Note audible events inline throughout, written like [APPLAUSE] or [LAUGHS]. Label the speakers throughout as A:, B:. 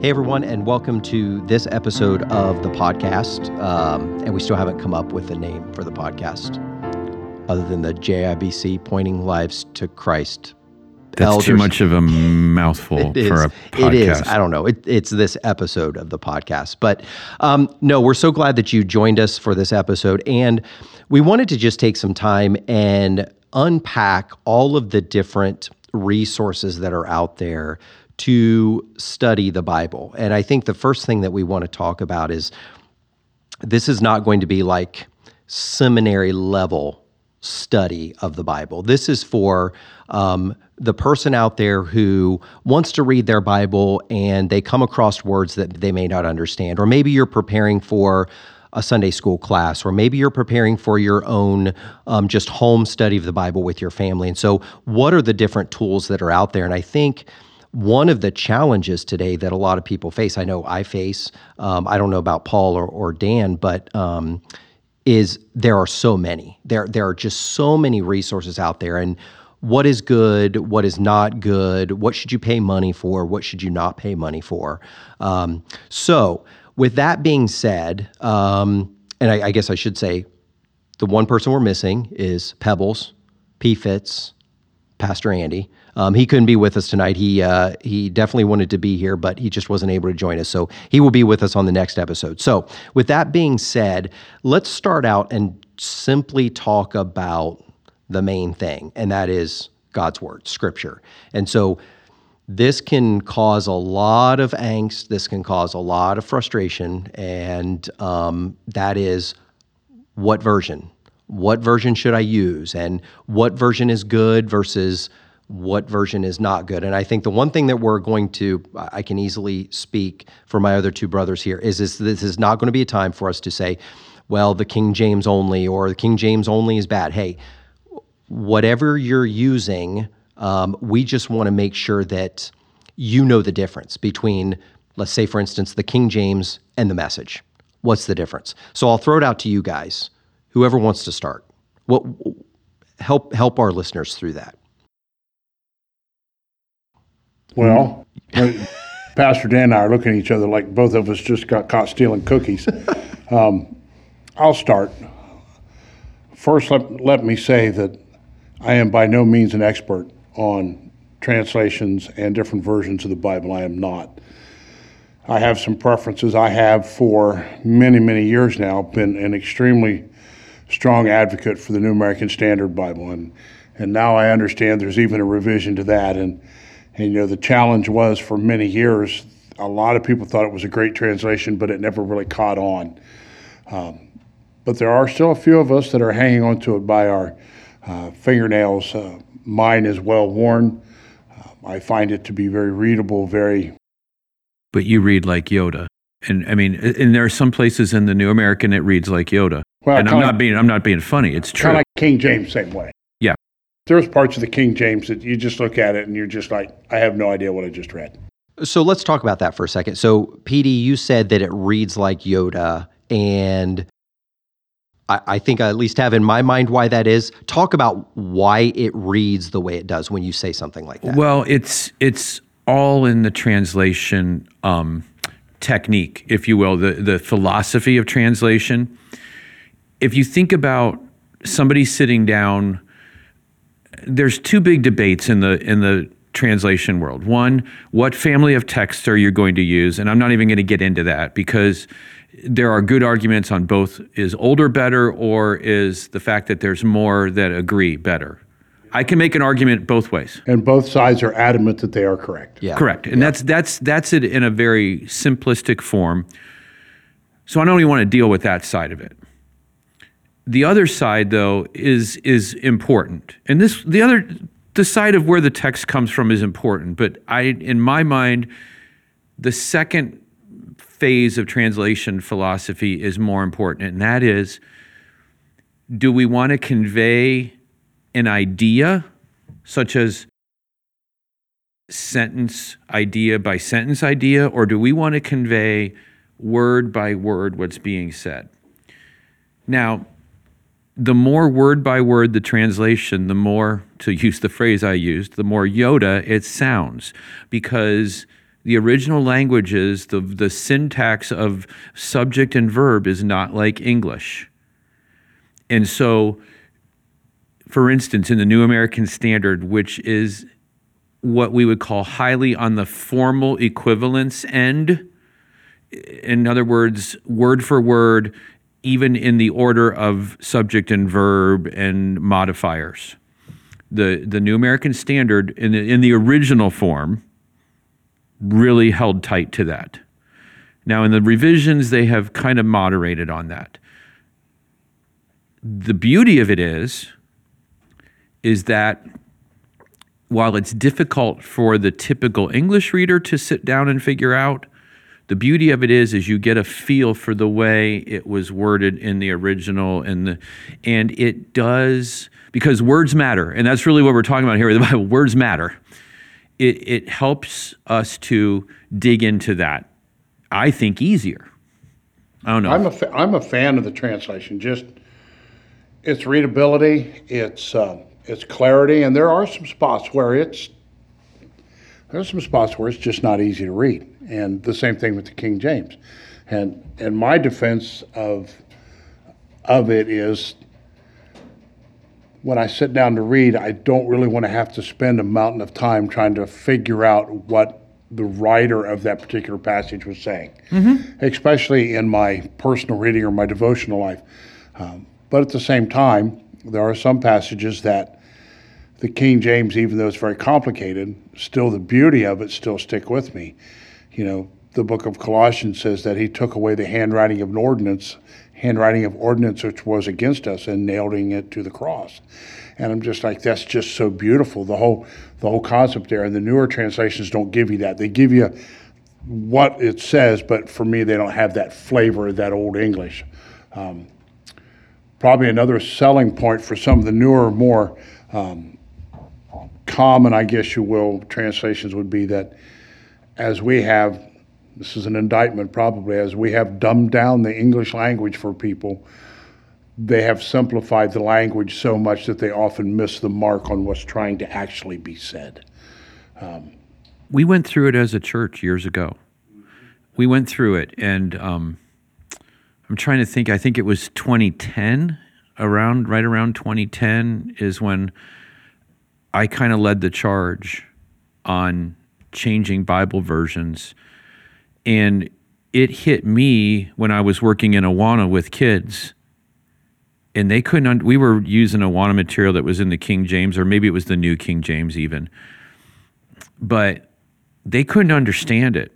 A: Hey, everyone, and welcome to this episode of the podcast. Um, and we still haven't come up with a name for the podcast other than the JIBC Pointing Lives to Christ.
B: That's
A: Elders-
B: too much of a [LAUGHS] mouthful for a podcast.
A: It is. I don't know. It, it's this episode of the podcast. But um, no, we're so glad that you joined us for this episode. And we wanted to just take some time and unpack all of the different resources that are out there to study the Bible. And I think the first thing that we want to talk about is this is not going to be like seminary level study of the Bible. This is for um, the person out there who wants to read their Bible and they come across words that they may not understand. Or maybe you're preparing for a Sunday school class, or maybe you're preparing for your own um, just home study of the Bible with your family. And so, what are the different tools that are out there? And I think one of the challenges today that a lot of people face, I know I face, um, I don't know about Paul or, or Dan, but um, is there are so many. There, there are just so many resources out there. And what is good, what is not good, what should you pay money for, what should you not pay money for? Um, so, with that being said, um, and I, I guess I should say, the one person we're missing is Pebbles, P Fitz, Pastor Andy. Um, he couldn't be with us tonight. He uh, he definitely wanted to be here, but he just wasn't able to join us. So he will be with us on the next episode. So with that being said, let's start out and simply talk about the main thing, and that is God's word, Scripture. And so this can cause a lot of angst. This can cause a lot of frustration, and um, that is what version? What version should I use? And what version is good versus what version is not good? And I think the one thing that we're going to, I can easily speak for my other two brothers here, is, is this is not going to be a time for us to say, well, the King James only or the King James only is bad. Hey, whatever you're using, um, we just want to make sure that you know the difference between, let's say, for instance, the King James and the message. What's the difference? So I'll throw it out to you guys. Whoever wants to start, what help help our listeners through that.
C: Well, [LAUGHS] Pastor Dan and I are looking at each other like both of us just got caught stealing cookies. [LAUGHS] um, I'll start. First, let, let me say that I am by no means an expert on translations and different versions of the Bible. I am not. I have some preferences. I have for many, many years now been an extremely strong advocate for the New American Standard Bible, and and now I understand there's even a revision to that. And and you know the challenge was for many years, a lot of people thought it was a great translation, but it never really caught on. Um, but there are still a few of us that are hanging on to it by our uh, fingernails. Uh, mine is well worn. Uh, I find it to be very readable, very
B: But you read like Yoda. And I mean, and there are some places in the New American it reads like Yoda.
C: Well,
B: and I'm not being I'm not being funny. It's true.
C: kind of like King James, same way.
B: Yeah.
C: There's parts of the King James that you just look at it and you're just like, I have no idea what I just read.
A: So let's talk about that for a second. So, PD, you said that it reads like Yoda, and I, I think I at least have in my mind why that is. Talk about why it reads the way it does when you say something like that.
B: Well, it's it's all in the translation um, technique, if you will, the the philosophy of translation. If you think about somebody sitting down, there's two big debates in the in the translation world. One, what family of texts are you going to use? And I'm not even going to get into that because there are good arguments on both is older better or is the fact that there's more that agree better. I can make an argument both ways.
C: And both sides are adamant that they are correct.
A: yeah.
B: Correct. And that's that's that's it in a very simplistic form. So I don't even want to deal with that side of it. The other side though is is important. And this the other the side of where the text comes from is important, but I in my mind the second phase of translation philosophy is more important and that is do we want to convey an idea such as sentence idea by sentence idea, or do we want to convey word by word what's being said? Now, the more word by word the translation, the more, to use the phrase I used, the more Yoda it sounds because the original languages, the the syntax of subject and verb is not like English. And so, for instance, in the New American Standard, which is what we would call highly on the formal equivalence end, in other words, word for word, even in the order of subject and verb and modifiers. The, the New American Standard, in the, in the original form, really held tight to that. Now, in the revisions, they have kind of moderated on that. The beauty of it is, is that while it's difficult for the typical English reader to sit down and figure out, the beauty of it is is you get a feel for the way it was worded in the original and the and it does because words matter and that's really what we're talking about here the Bible. [LAUGHS] Words matter. It it helps us to dig into that I think easier. I don't know.
C: I'm a fa- I'm a fan of the translation. Just its readability, its uh, its clarity, and there are some spots where it's there's some spots where it's just not easy to read, and the same thing with the King James. And and my defense of of it is when I sit down to read, I don't really want to have to spend a mountain of time trying to figure out what the writer of that particular passage was saying, especially in my personal reading or my devotional life. Um, but at the same time, there are some passages that the King James, even though it's very complicated, still the beauty of it still stick with me. You know, the book of Colossians says that he took away the handwriting of an ordinance, handwriting of ordinance which was against us, and nailing it to the cross. And I'm just like, that's just so beautiful. The whole the whole concept there. And the newer translations don't give you that. They give you what it says, but for me, they don't have that flavor of that old English. Um, probably another selling point for some of the newer, more um, common, I guess you will, translations would be that as we have, this is an indictment probably, as we have dumbed down the English language for people, they have simplified the language so much that they often miss the mark on what's trying to actually be said.
B: we went through it as a church years ago. We went through it, and um, I'm trying to think. I think it was 2010, around right around 2010 is when I kind of led the charge on changing Bible versions, and it hit me when I was working in Awana with kids. And they couldn't. Un- we were using Awana material that was in the King James, or maybe it was the New King James, even. But they couldn't understand it.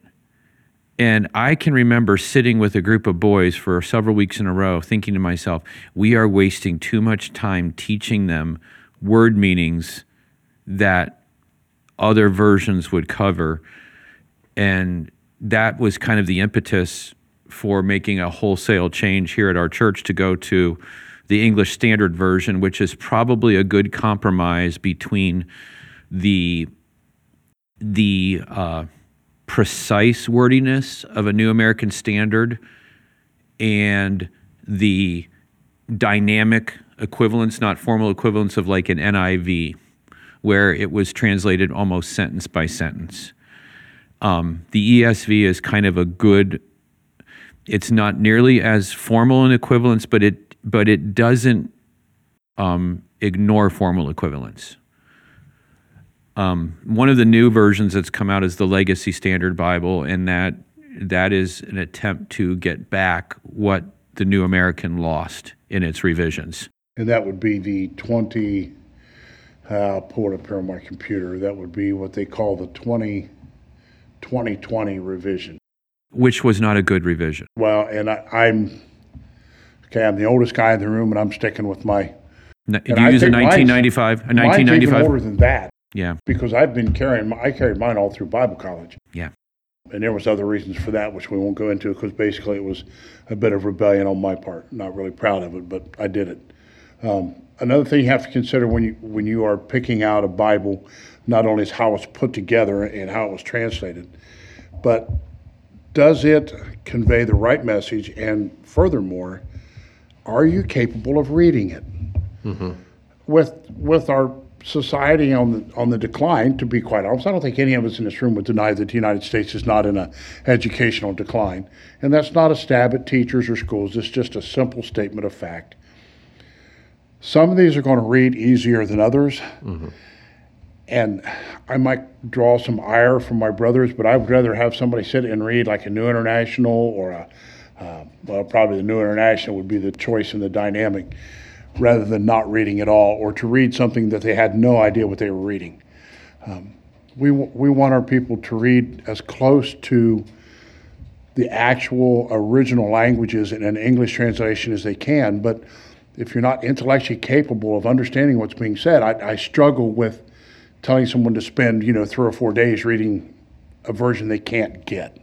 B: And I can remember sitting with a group of boys for several weeks in a row, thinking to myself, we are wasting too much time teaching them word meanings that other versions would cover. And that was kind of the impetus for making a wholesale change here at our church to go to the English Standard Version, which is probably a good compromise between the the uh, precise wordiness of a New American Standard and the dynamic equivalence, not formal equivalence of like an NIV, where it was translated almost sentence by sentence. Um, the ESV is kind of a good. It's not nearly as formal an equivalence, but it but it doesn't um, ignore formal equivalence. Um, one of the new versions that's come out is the Legacy Standard Bible, and that that is an attempt to get back what the New American lost in its revisions.
C: And that would be the 20, uh, I'll pull it up here on my computer. That would be what they call the 20, 2020 revision.
B: which was not a good revision.
C: Well, and I, I'm, okay, I'm the oldest guy in the room and I'm sticking with my.
B: N-
C: and
B: you
C: I
B: use a
C: think mine's-
B: 1995, a
C: Mine's even
B: 1995.
C: older than that
B: Yeah,
C: because I've been carrying, my- I carried mine all through Bible college.
B: yeah.
C: And there was other reasons for that, which we won't go into, because basically it was a bit of rebellion on my part. Not really proud of it, but I did it. Um, another thing you have to consider when you when you are picking out a Bible, not only is how it's put together and how it was translated, but does it convey the right message? And furthermore, are you capable of reading it? Mm-hmm. With with our society on the on the decline. To be quite honest, I don't think any of us in this room would deny that the United States is not in a educational decline, and that's not a stab at teachers or schools. It's just a simple statement of fact. Some of these are going to read easier than others, and I might draw some ire from my brothers, but I would rather have somebody sit and read like a New International or a uh, well, probably the New International would be the choice in the dynamic rather than not reading at all or to read something that they had no idea what they were reading. Um, we, w- we want our people to read as close to the actual original languages in an English translation as they can, but if you're not intellectually capable of understanding what's being said, I, I struggle with telling someone to spend, you know, three or four days reading a version they can't get.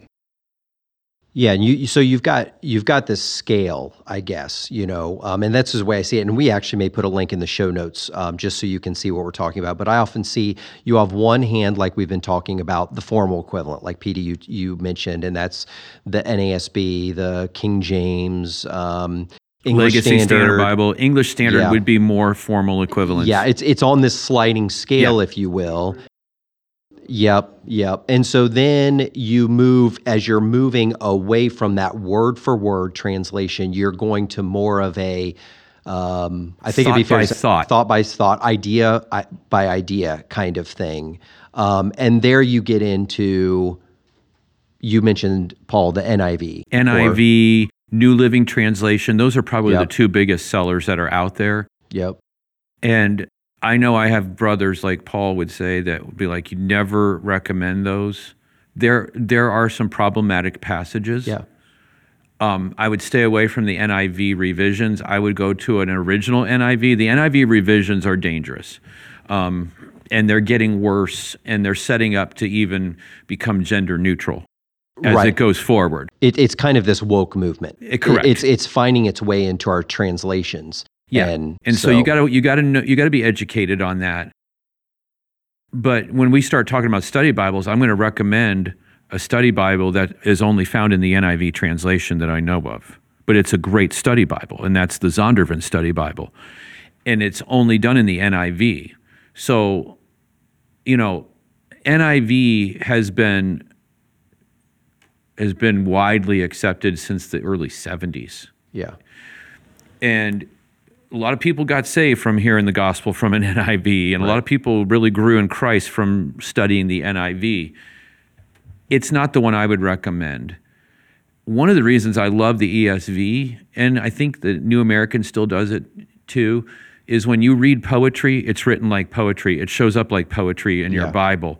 A: Yeah, and you so you've got you've got this scale, I guess, you know, um, and that's the way I see it. And we actually may put a link in the show notes um, just so you can see what we're talking about. But I often see you have one hand, like we've been talking about, the formal equivalent, like PD you you mentioned, and that's the NASB, the King James, um, English
B: Legacy Standard, Bible. English Standard
A: Yeah.
B: would be more formal equivalent.
A: Yeah, it's it's on this sliding scale, if you will. Yep, yep. And so then you move as you're moving away from that word for word translation, you're going to more of a um, I think it'd be fair
B: by
A: to say
B: thought.
A: thought by thought, idea by idea kind of thing. Um, and there you get into you mentioned Paul the NIV.
B: NIV, New Living Translation. Those are probably
A: Yep.
B: the two biggest sellers that are out there.
A: yep.
B: And I know I have brothers like Paul would say that would be like, you never recommend those. There, there are some problematic passages.
A: Yeah.
B: Um, I would stay away from the NIV revisions. I would go to an original NIV. The NIV revisions are dangerous. Um, and they're getting worse and they're setting up to even become gender neutral as
A: Right.
B: it goes forward.
A: It, it's kind of this woke movement.
B: Eh, correct.
A: It's it's finding its way into our translations.
B: Yeah,
A: and,
B: and so, you got to you got to know you got to be educated on that. But when we start talking about study Bibles, I'm going to recommend a study Bible that is only found in the NIV translation that I know of. But it's a great study Bible, and that's the Zondervan Study Bible, and it's only done in the NIV. So, you know, NIV has been has been widely accepted since the early 70s
A: yeah.
B: and a lot of people got saved from hearing the gospel from an [LAUGHS] NIV, and a lot of people really grew in Christ from studying the NIV. It's not the one I would recommend. One of the reasons I love the ESV, and I think the New American still does it too, is when you read poetry, it's written like poetry. It shows up like poetry in your Bible.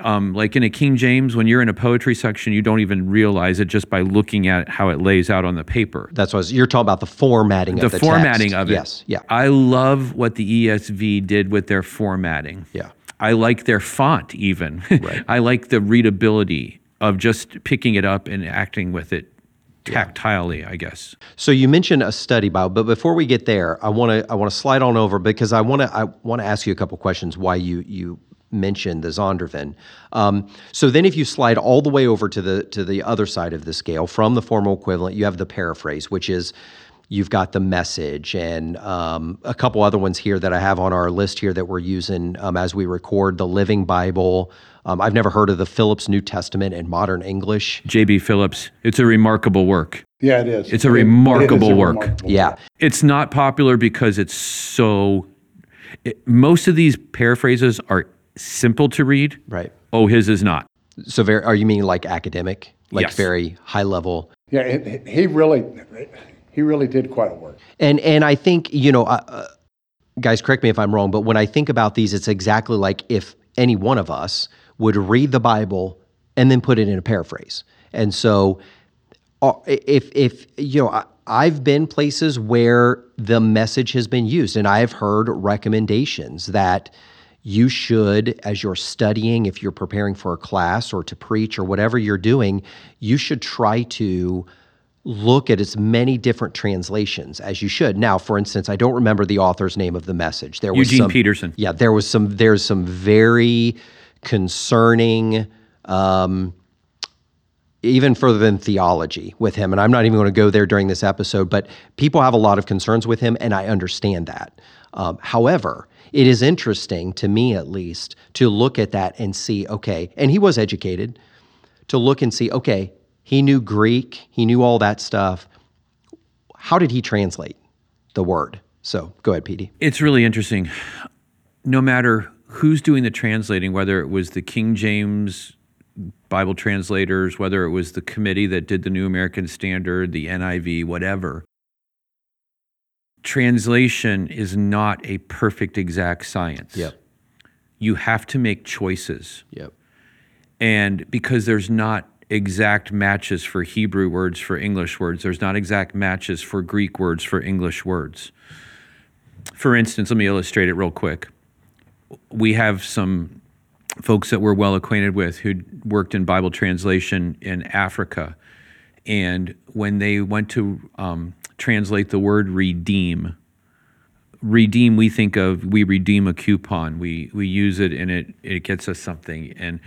B: Um, like in a King James, when you're in a poetry section, you don't even realize it just by looking at how it lays out on the paper
A: That's what I was, you're talking about the formatting
B: the
A: of the
B: formatting
A: text.
B: of it.
A: Yes. Yeah.
B: I love what the ESV did with their formatting.
A: Yeah.
B: I like their font even.
A: Right. [LAUGHS]
B: I like the readability of just picking it up and acting with it tactilely, I guess.
A: So you mentioned a study Bible, but before we get there, I want to I want to slide on over because I want to I want to ask you a couple questions why you you mentioned the Zondervan. Um, so then, if you slide all the way over to the to the other side of the scale from the formal equivalent, you have the paraphrase, which is you've got the message and um, a couple other ones here that I have on our list here that we're using um, as we record the Living Bible. Um, I've never heard of the Phillips New Testament in modern English.
B: J.B. Phillips, it's a remarkable work.
C: Yeah, it is.
B: It's a
C: It- it is
B: remarkable
C: a
B: work.
C: remarkable
A: Yeah,
B: It's not popular because it's so. It, most of these paraphrases are simple to read.
A: right.
B: Oh, his is not.
A: So, very, are you meaning like academic, like
B: Yes.
A: very high level?
C: Yeah, it, he really, he really did quite a work.
A: And and I think you know, uh, uh, guys, correct me if I'm wrong, but when I think about these, it's exactly like if any one of us would read the Bible and then put it in a paraphrase. And so, uh, if if you know, I, I've been places where the message has been used, and I've heard recommendations that you should, as you're studying, if you're preparing for a class or to preach or whatever you're doing, you should try to look at as many different translations as you should. Now, for instance, I don't remember the author's name of the message. There was
B: Eugene
A: some,
B: Peterson.
A: Yeah, there was some. There's some very concerning. Um, even further than theology with him. And I'm not even going to go there during this episode, but people have a lot of concerns with him, and I understand that. Um, however, it is interesting to me at least to look at that and see okay and he was educated to look and see okay he knew greek he knew all that stuff how did he translate the word so go ahead PD.
B: It's really interesting. No matter who's doing the translating, whether it was the King James Bible translators, whether it was the committee that did the New American Standard, the NIV, whatever, translation is not a perfect exact science.
A: Yep.
B: You have to make choices.
A: yep
B: And because there's not exact matches for Hebrew words for English words, there's not exact matches for Greek words for English words. For instance, let me illustrate it real quick. We have some folks that we're well acquainted with who worked in Bible translation in Africa. And when they went to um, translate the word redeem, redeem we think of we redeem a coupon. We we use it and it it gets us something. And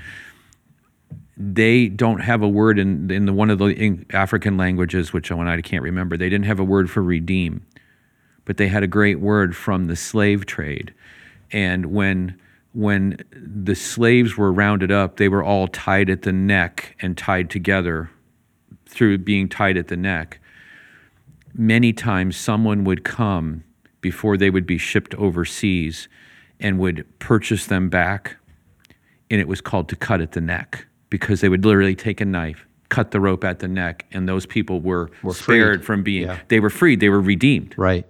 B: they don't have a word in in the one of the African languages which one I can't remember they didn't have a word for redeem but they had a great word from the slave trade. And when when the slaves were rounded up they were all tied at the neck and tied together through being tied at the neck many times someone would come before they would be shipped overseas and would purchase them back and it was called to cut at the neck because they would literally take a knife cut the rope at the neck and those people were, spared
A: freed.
B: from being
A: Yeah.
B: they were freed they were redeemed
A: right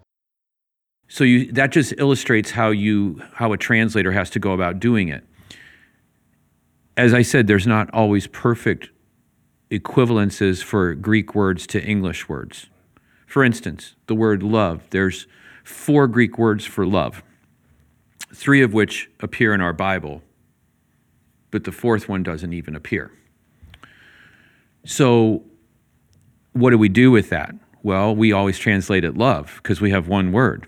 B: so you that just illustrates how you how a translator has to go about doing it as i said there's not always perfect equivalences for greek words to english words for instance the word love there's four greek words for love three of which appear in our bible but the fourth one doesn't even appear. So what do we do with that? Well we always translate it love because we have one word.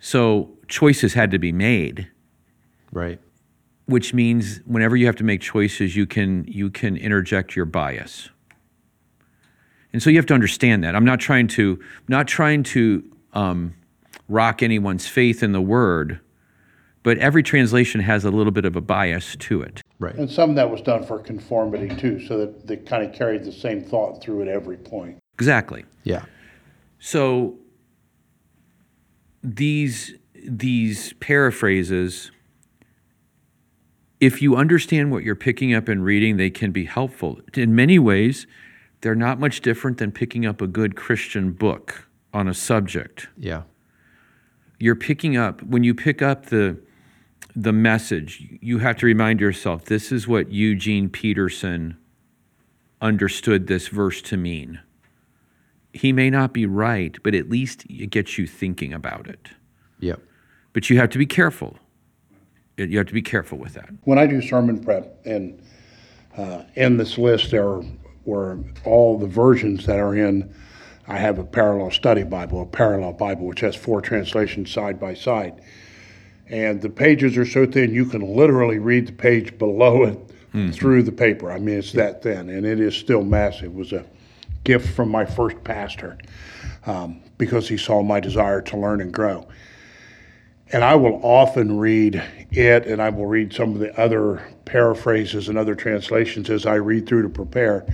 B: So choices had to be made.
A: Right.
B: Which means whenever you have to make choices you can you can interject your bias and so you have to understand that. I'm not trying to not trying to um, rock anyone's faith in the word but every translation has a little bit of a bias to it.
A: Right.
C: And some of that was done for conformity too, so that they kind of carried the same thought through at every point.
B: exactly.
A: Yeah.
B: So these these paraphrases if you understand what you're picking up and reading they can be helpful. In many ways they're not much different than picking up a good christian book on a subject.
A: Yeah.
B: You're picking up when you pick up the the message you have to remind yourself this is what Eugene Peterson understood this verse to mean. He may not be right but at least it gets you thinking about it.
A: Yep.
B: But you have to be careful. You have to be careful with that.
C: When I do sermon prep, and uh, in this list there are, were all the versions that are in. I have a parallel study Bible, a parallel Bible, which has four translations side by side. And the pages are so thin you can literally read the page below it through the paper. I mean, it's that thin, and it is still massive. It was a gift from my first pastor um, because he saw my desire to learn and grow. And I will often read it, and I will read some of the other paraphrases and other translations as I read through to prepare,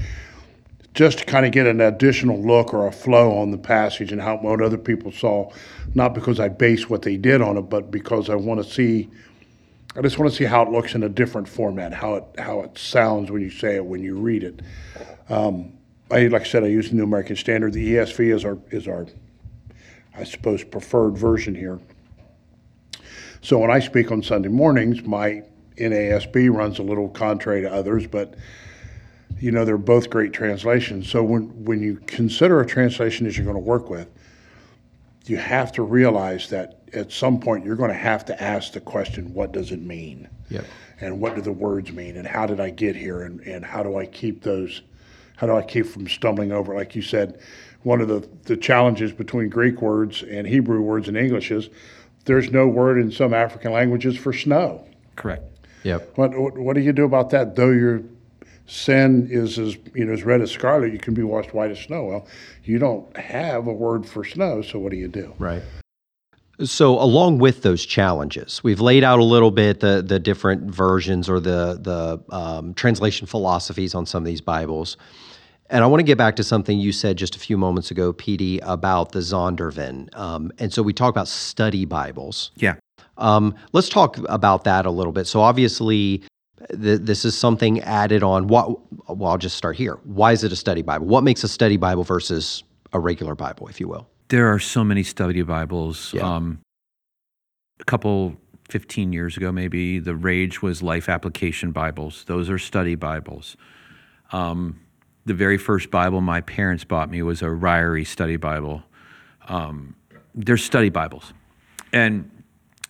C: just to kind of get an additional look or a flow on the passage and how what other people saw. Not because I base what they did on it, but because I want to see. I just want to see how it looks in a different format, how it how it sounds when you say it, when you read it. Um, I like I said, I use the New American Standard. The ESV is our is our, I suppose, preferred version here. So when I speak on Sunday mornings, my NASB runs a little contrary to others, but you know they're both great translations. So when when you consider a translation that you're going to work with, you have to realize that at some point you're going to have to ask the question, what does it mean?
A: Yep.
C: And what do the words mean? And how did I get here? And, and how do I keep those? How do I keep from stumbling over? Like you said, one of the, the challenges between Greek words and Hebrew words in English is there's no word in some African languages for snow.
B: correct
A: Yep.
C: What, what, what do you do about that? Though your sin is as you know as red as scarlet, you can be washed white as snow. Well, you don't have a word for snow, so what do you do?
A: Right. So, along with those challenges, we've laid out a little bit the the different versions or the the um, translation philosophies on some of these Bibles. And I want to get back to something you said just a few moments ago, PD, about the Zondervan. Um, and so we talk about study Bibles.
B: Yeah.
A: Um, let's talk about that a little bit. So obviously, th- this is something added on. What? Well, I'll just start here. Why is it a study Bible? What makes a study Bible versus a regular Bible, if you will?
B: There are so many study Bibles.
A: Yeah.
B: Um, a couple, 15 years ago, maybe, the rage was life application Bibles. Those are study Bibles. Um, the very first Bible my parents bought me was a Ryrie study Bible. Um, they're study Bibles. And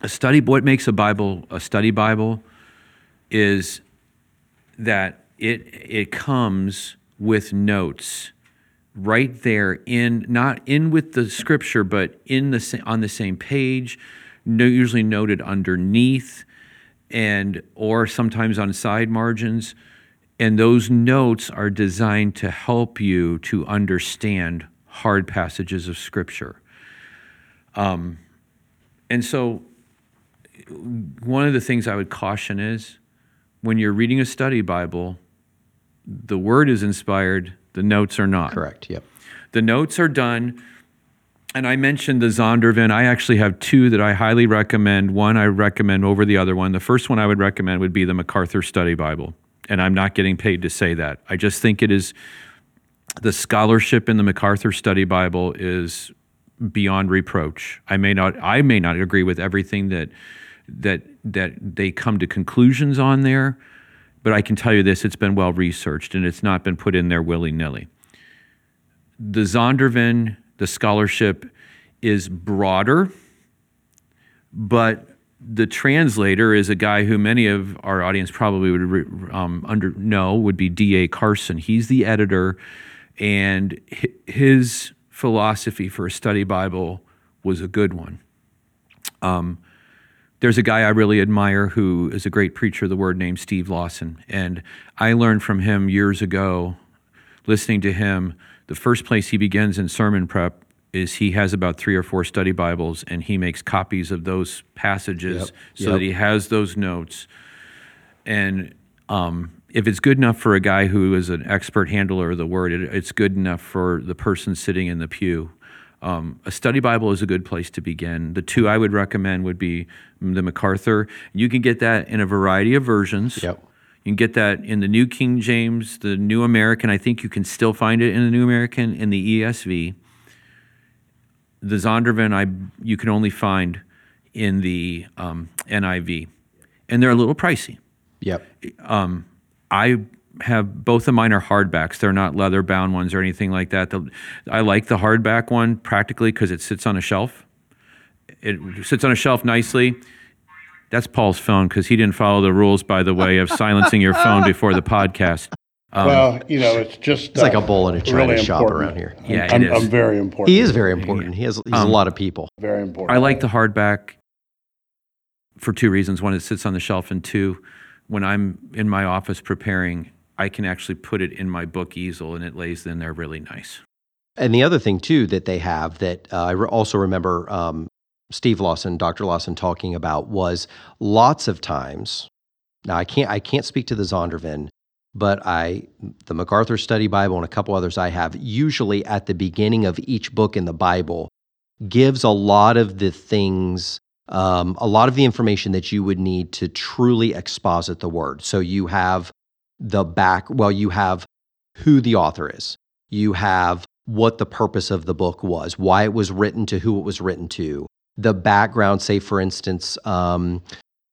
B: a study, what makes a Bible a study Bible is that it, it comes with notes right there in not in with the scripture but in the on the same page no, usually noted underneath and or sometimes on side margins and those notes are designed to help you to understand hard passages of scripture um, and so one of the things i would caution is when you're reading a study bible the word is inspired the notes are not
A: Correct. Yep.
B: the notes are done. And I mentioned the Zondervan. I actually have two that I highly recommend. One I recommend over the other one. The first one I would recommend would be the MacArthur Study Bible. And I'm not getting paid to say that. I just think it is the scholarship in the MacArthur Study Bible is beyond reproach. I may not I may not agree with everything that that that they come to conclusions on there, but I can tell you this, it's been well researched and it's not been put in there willy-nilly the Zondervan, the scholarship is broader, but the translator is a guy who many of our audience probably would um, under know would be D.A. Carson. He's the editor, and his philosophy for a study Bible was a good one. Um, there's a guy I really admire who is a great preacher of the word named Steve Lawson, and I learned from him years ago listening to him, the first place he begins in sermon prep is he has about three or four study Bibles and he makes copies of those passages
A: Yep,
B: so
A: yep.
B: that he has those notes. And um, if it's good enough for a guy who is an expert handler of the word, it, it's good enough for the person sitting in the pew. Um, a study Bible is a good place to begin. The two I would recommend would be the MacArthur. You can get that in a variety of versions.
A: Yep.
B: You can get that in the New King James, the New American. I think you can still find it in the New American, in the ESV. The Zondervan, I you can only find in the um, NIV, and they're a little pricey.
A: Yep.
B: I have both of mine are hardbacks. They're not leather bound ones or anything like that. The, I like the hardback one practically because it sits on a shelf. It sits on a shelf nicely. That's Paul's phone because he didn't follow the rules, by the way, of silencing your phone [LAUGHS] before the podcast.
C: Well, you know, it's just
A: It's like a bull in a china
C: really
A: shop
C: important.
A: around here.
B: Yeah, it
C: I'm,
B: is.
C: I'm very important.
A: He is very important. He has he's a lot of people.
C: very important.
B: I like the hardback for two reasons. One, it sits on the shelf, and two, when I'm in my office preparing, I can actually put it in my book easel and it lays in there really nice.
A: And the other thing too that they have that uh, I re- also remember um, Steve Lawson, Dr. Lawson, talking about was lots of times. Now I can't I can't speak to the Zondervan, but I the MacArthur Study Bible and a couple others I have usually at the beginning of each book in the Bible gives a lot of the things. Um, a lot of the information that you would need to truly exposit the word. So you have the back, well, you have who the author is, you have what the purpose of the book was, why it was written to who it was written to, the background, say, for instance, um,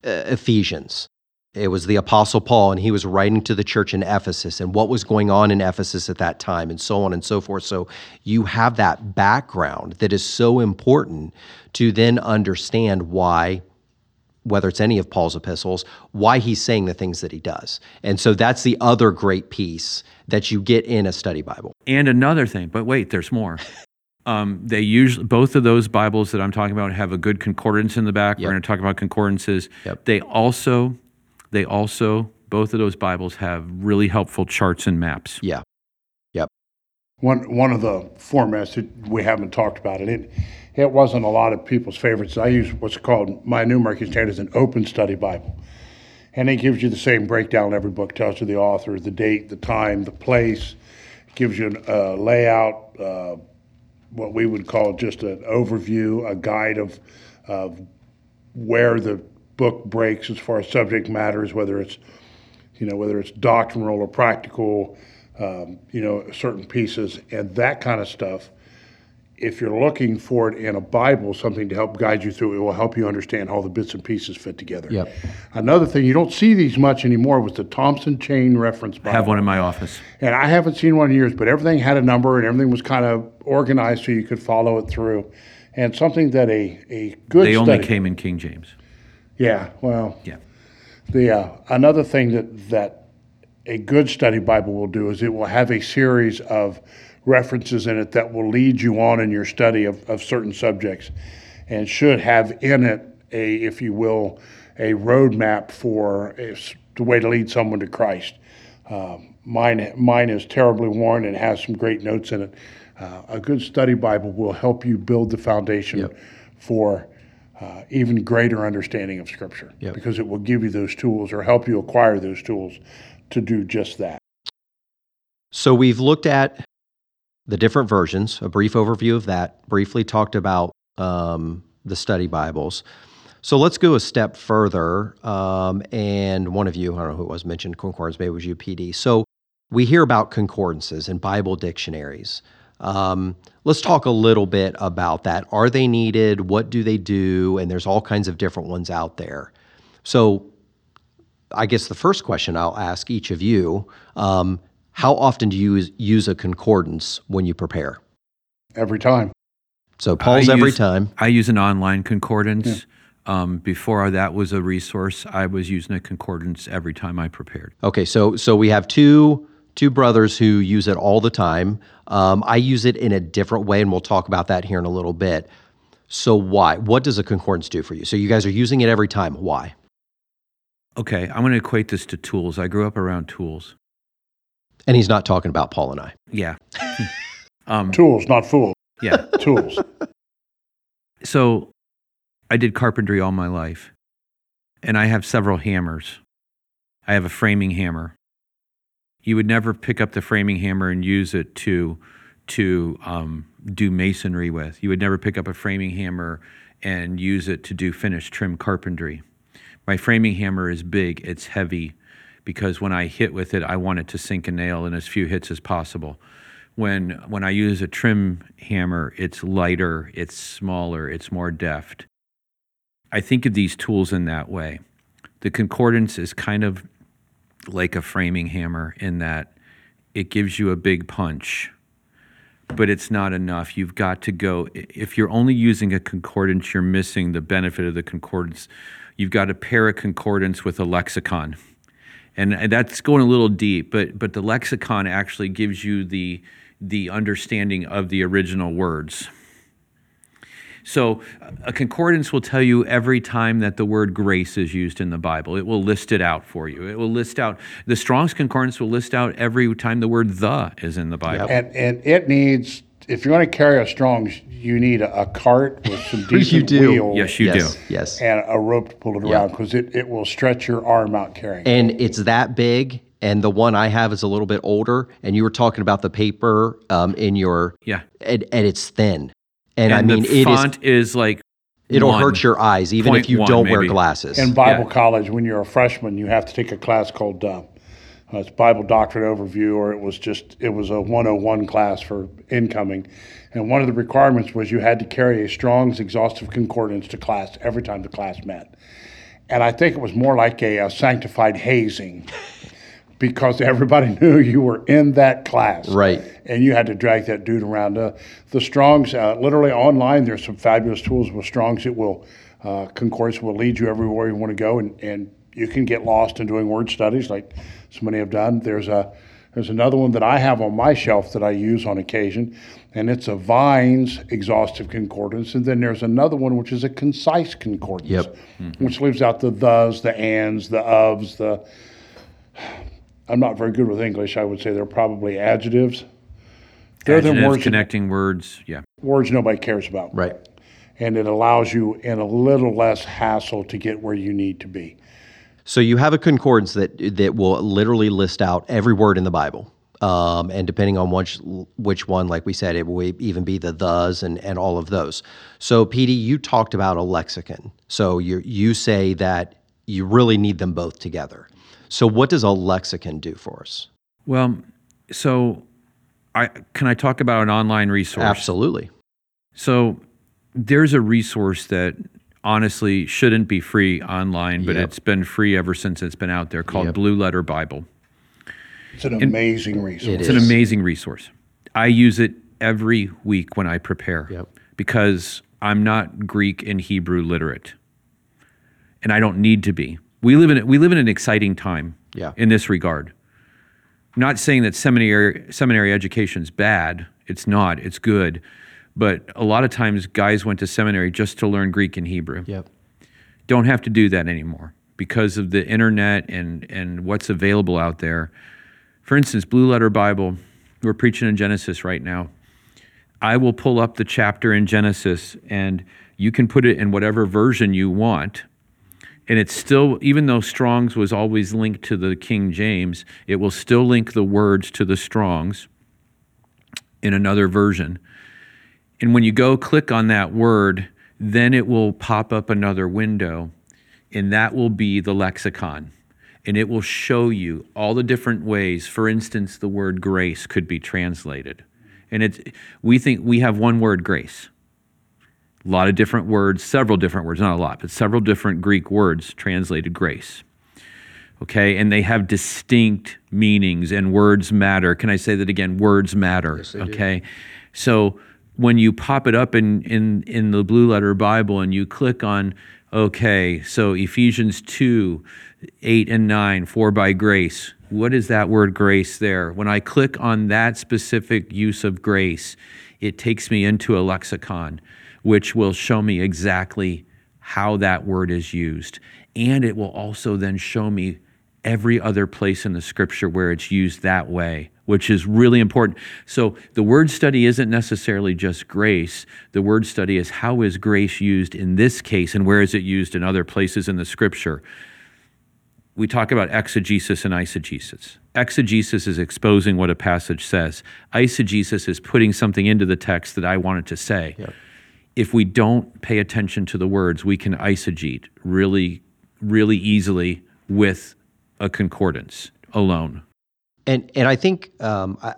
A: Ephesians. It was the Apostle Paul, and he was writing to the church in Ephesus and what was going on in Ephesus at that time, and so on and so forth. So you have that background that is so important to then understand why whether it's any of Paul's epistles, why he's saying the things that he does. And so that's the other great piece that you get in a study Bible.
B: And another thing, but wait, there's more. Um, they usually both of those Bibles that I'm talking about have a good concordance in the back.
A: Yep.
B: We're going to talk about concordances.
A: Yep.
B: They also, they also, both of those Bibles have really helpful charts and maps.
A: Yeah. Yep.
C: One one of the formats that we haven't talked about it. It it wasn't a lot of people's favorites. I use what's called my New American Standard is an open study Bible. And it gives you the same breakdown every book, tells you the author, the date, the time, the place, gives you a uh, layout, uh, what we would call just an overview, a guide of, of where the book breaks as far as subject matters, whether it's, you know, whether it's doctrinal or practical, um, you know, certain pieces and that kind of stuff. If you're looking for it in a Bible, something to help guide you through, it will help you understand how the bits and pieces fit together.
A: Yep.
C: Another thing you don't see these much anymore was the Thompson Chain Reference Bible.
B: I have one in my office.
C: And I haven't seen one in years, but everything had a number and everything was kind of organized so you could follow it through. And something that a, a good
B: They only
C: study-
B: came in King James.
C: Yeah, well,
B: Yeah.
C: the uh, another thing that that a good study Bible will do is it will have a series of references in it that will lead you on in your study of, of certain subjects, and should have in it a, if you will, a roadmap for a the way to lead someone to Christ. Uh, mine mine is terribly worn and has some great notes in it. Uh, a good study Bible will help you build the foundation
A: Yep.
C: for uh, even greater understanding of Scripture
A: Yep.
C: because it will give you those tools or help you acquire those tools to do just that.
A: So we've looked at the different versions, a brief overview of that, briefly talked about um, the study Bibles. So let's go a step further. Um, and one of you, I don't know who it was, mentioned concordance, maybe it was you, PD. So we hear about concordances and Bible dictionaries. Um, let's talk a little bit about that. Are they needed? What do they do? And there's all kinds of different ones out there. So I guess the first question I'll ask each of you um, how often do you use, use a concordance when you prepare?
C: Every time.
A: So Paul's
B: I
A: every
B: use-
A: time.
B: I use an online concordance. Um, before that was a resource, I was using a concordance every time I prepared.
A: Okay, so so we have two two brothers who use it all the time. Um, I use it in a different way, and we'll talk about that here in a little bit. So why? What does a concordance do for you? So you guys are using it every time. Why?
B: Okay, I'm going to equate this to tools. I grew up around tools.
A: And he's not talking about Paul and I.
B: Yeah. [LAUGHS] um,
C: Tools, not fools.
B: yeah. [LAUGHS]
C: Tools.
B: So I did carpentry all my life, and I have several hammers. I have a framing hammer. You would never pick up the framing hammer and use it to to um, do masonry with. You would never pick up a framing hammer and use it to do finished trim carpentry. My framing hammer is big, it's heavy, because when I hit with it, I want it to sink a nail in as few hits as possible. When when I use a trim hammer, it's lighter, it's smaller, it's more deft. I think of these tools in that way. The concordance is kind of like a framing hammer in that it gives you a big punch, but it's not enough. You've got to go, if you're only using a concordance, you're missing the benefit of the concordance. You've got to pair a concordance with a lexicon. And, and that's going a little deep, but, but the lexicon actually gives you the, the understanding of the original words. So, a concordance will tell you every time that the word grace is used in the Bible. It will list it out for you. It will list out, the Strong's Concordance will list out every time the word the is in the Bible.
C: And and it needs if you want to carry a strong, you need a, a cart with [LAUGHS] some decent
A: do.
C: wheels
B: Yes, you
A: yes,
B: do.
A: yes.
C: and a rope to pull it around because it, it will stretch your arm out carrying. it.
A: and it's that big and the one i have is a little bit older and you were talking about the paper um, in your
B: Yeah.
A: and, and it's thin and, i mean
B: the
A: it is
B: font is, like,
A: it'll
B: one.
A: hurt your eyes even if you don't wear glasses
C: In Bible
B: Yeah.
C: college, when you're a freshman, you have to take a class called uh, uh, it's Bible Doctrine Overview, or it was just it was a 101 class for incoming, and one of the requirements was you had to carry a Strong's exhaustive concordance to class every time the class met, and I think it was more like a, uh sanctified hazing. Because everybody [LAUGHS] knew you were in that class,
A: Right.
C: And you had to drag that dude around. Uh, the Strongs, uh, literally online, there's some fabulous tools with Strongs. It will, uh, Concordance will lead you everywhere you want to go, and, and you can get lost in doing word studies like so many have done. There's a there's another one that I have on my shelf that I use on occasion, and it's a Vines exhaustive concordance. And then there's another one which is a concise concordance,
A: Yep.
C: which leaves out the thes, the ands, the ofs, the. I'm not very good with English. I would say they're probably adjectives. They're the
B: adjectives,
C: words,
B: connecting words. Yeah.
C: words nobody cares about.
A: right
C: and it allows you in a little less hassle to get where you need to be.
A: So you have a concordance that that will literally list out every word in the Bible. Um, and depending on which which one, like we said, it will even be the thes and, and all of those. So, PD, you talked about a lexicon. So you you say that you really need them both together. So, what does a lexicon do for us?
B: Well, so I can I talk about an online resource?
A: Absolutely.
B: So there's a resource that honestly shouldn't be free online, but
A: Yep.
B: it's been free ever since it's been out there called
A: Yep.
B: Blue Letter Bible.
C: It's an amazing resource.
A: It
B: It's an amazing resource. I use it every week when I prepare
A: Yep.
B: because I'm not Greek and Hebrew literate. And I don't need to be. We live in we live in an exciting time
A: Yeah.
B: in this regard. not saying that seminary seminary education's bad. It's not. It's good. But a lot of times guys went to seminary just to learn Greek and Hebrew
A: Yep.
B: don't have to do that anymore because of the internet and and what's available out there. For instance, Blue Letter Bible, we're preaching in Genesis right now. I will pull up the chapter in Genesis and you can put it in whatever version you want. And it's still, even though Strong's was always linked to the King James, it will still link the words to the Strong's in another version. And when you go click on that word, then it will pop up another window, and that will be the lexicon. And it will show you all the different ways. For instance, the word grace could be translated. And it's we think we have one word grace. A lot of different words, several different words, not a lot, but several different Greek words translated grace. Okay, and they have distinct meanings and words matter. Can I say that again? Words matter. okay. So when you pop it up in, in in the blue letter Bible and you click on okay, so Ephesians 2, 8 and 9, for by grace. What is that word grace there? When I click on that specific use of grace, it takes me into a lexicon, which will show me exactly how that word is used. And it will also then show me every other place in the scripture where it's used that way, which is really important. So the word study isn't necessarily just grace. The word study is how is grace used in this case and where is it used in other places in the scripture. We talk about exegesis and eisegesis. Exegesis is exposing what a passage says. Eisegesis is putting something into the text that I wanted to say if we don't pay attention to the words, we can eisegete really, really easily with a concordance alone.
A: And and I think um, I,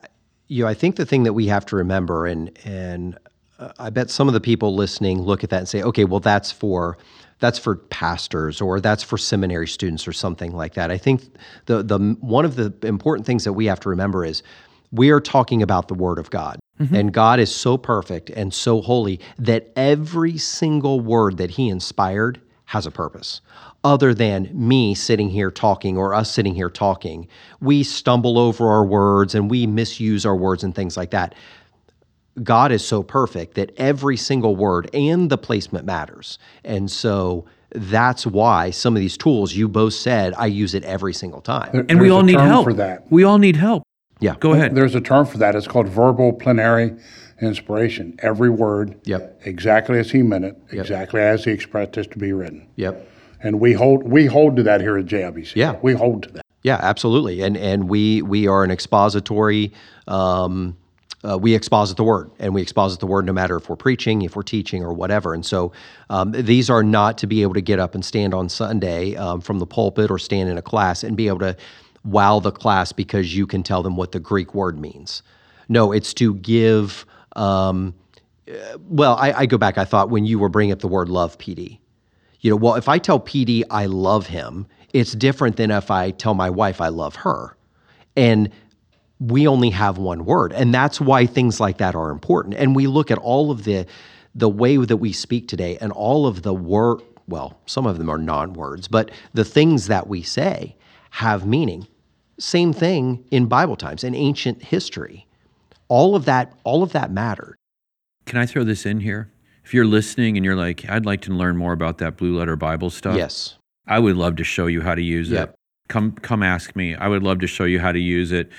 A: you know I think the thing that we have to remember and and uh, I bet some of the people listening look at that and say, okay, well that's for that's for pastors or that's for seminary students or something like that. I think the the one of the important things that we have to remember is we are talking about the Word of God. Mm-hmm. And God is so perfect and so holy that every single word that He inspired has a purpose. Other than me sitting here talking or us sitting here talking, we stumble over our words and we misuse our words and things like that. God is so perfect that every single word and the placement matters. And so that's why some of these tools you both said I use it every single time.
B: And we all need help
C: for that.
B: We all need help.
A: Yeah.
B: Go ahead.
C: There's a term for that. It's called verbal plenary inspiration. Every word,
A: Yep.
C: exactly as he meant it, exactly as he expressed it to be written.
A: Yep.
C: And we hold we hold to that here at JIBC.
A: Yeah.
C: we hold to that.
A: Yeah, absolutely. And and we we are an expository. Um, uh, we exposit the word, and we exposit the word no matter if we're preaching, if we're teaching, or whatever. And so um, these are not to be able to get up and stand on Sunday um, from the pulpit or stand in a class and be able to wow the class because you can tell them what the Greek word means. No, it's to give. Um, uh, well, I, I go back. I thought when you were bringing up the word love, PD, you know, well, if I tell PD I love him, it's different than if I tell my wife I love her. And we only have one word. And that's why things like that are important. And we look at all of the the way that we speak today and all of the word well, some of them are non-words, but the things that we say have meaning. Same thing in Bible times, in ancient history. All of that, all of that mattered.
B: Can I throw this in here? If you're listening and you're like, I'd like to learn more about that blue letter Bible stuff.
A: Yes.
B: I would love to show you how to use
A: Yep.
B: it. Come come ask me. I would love to show you how to use it.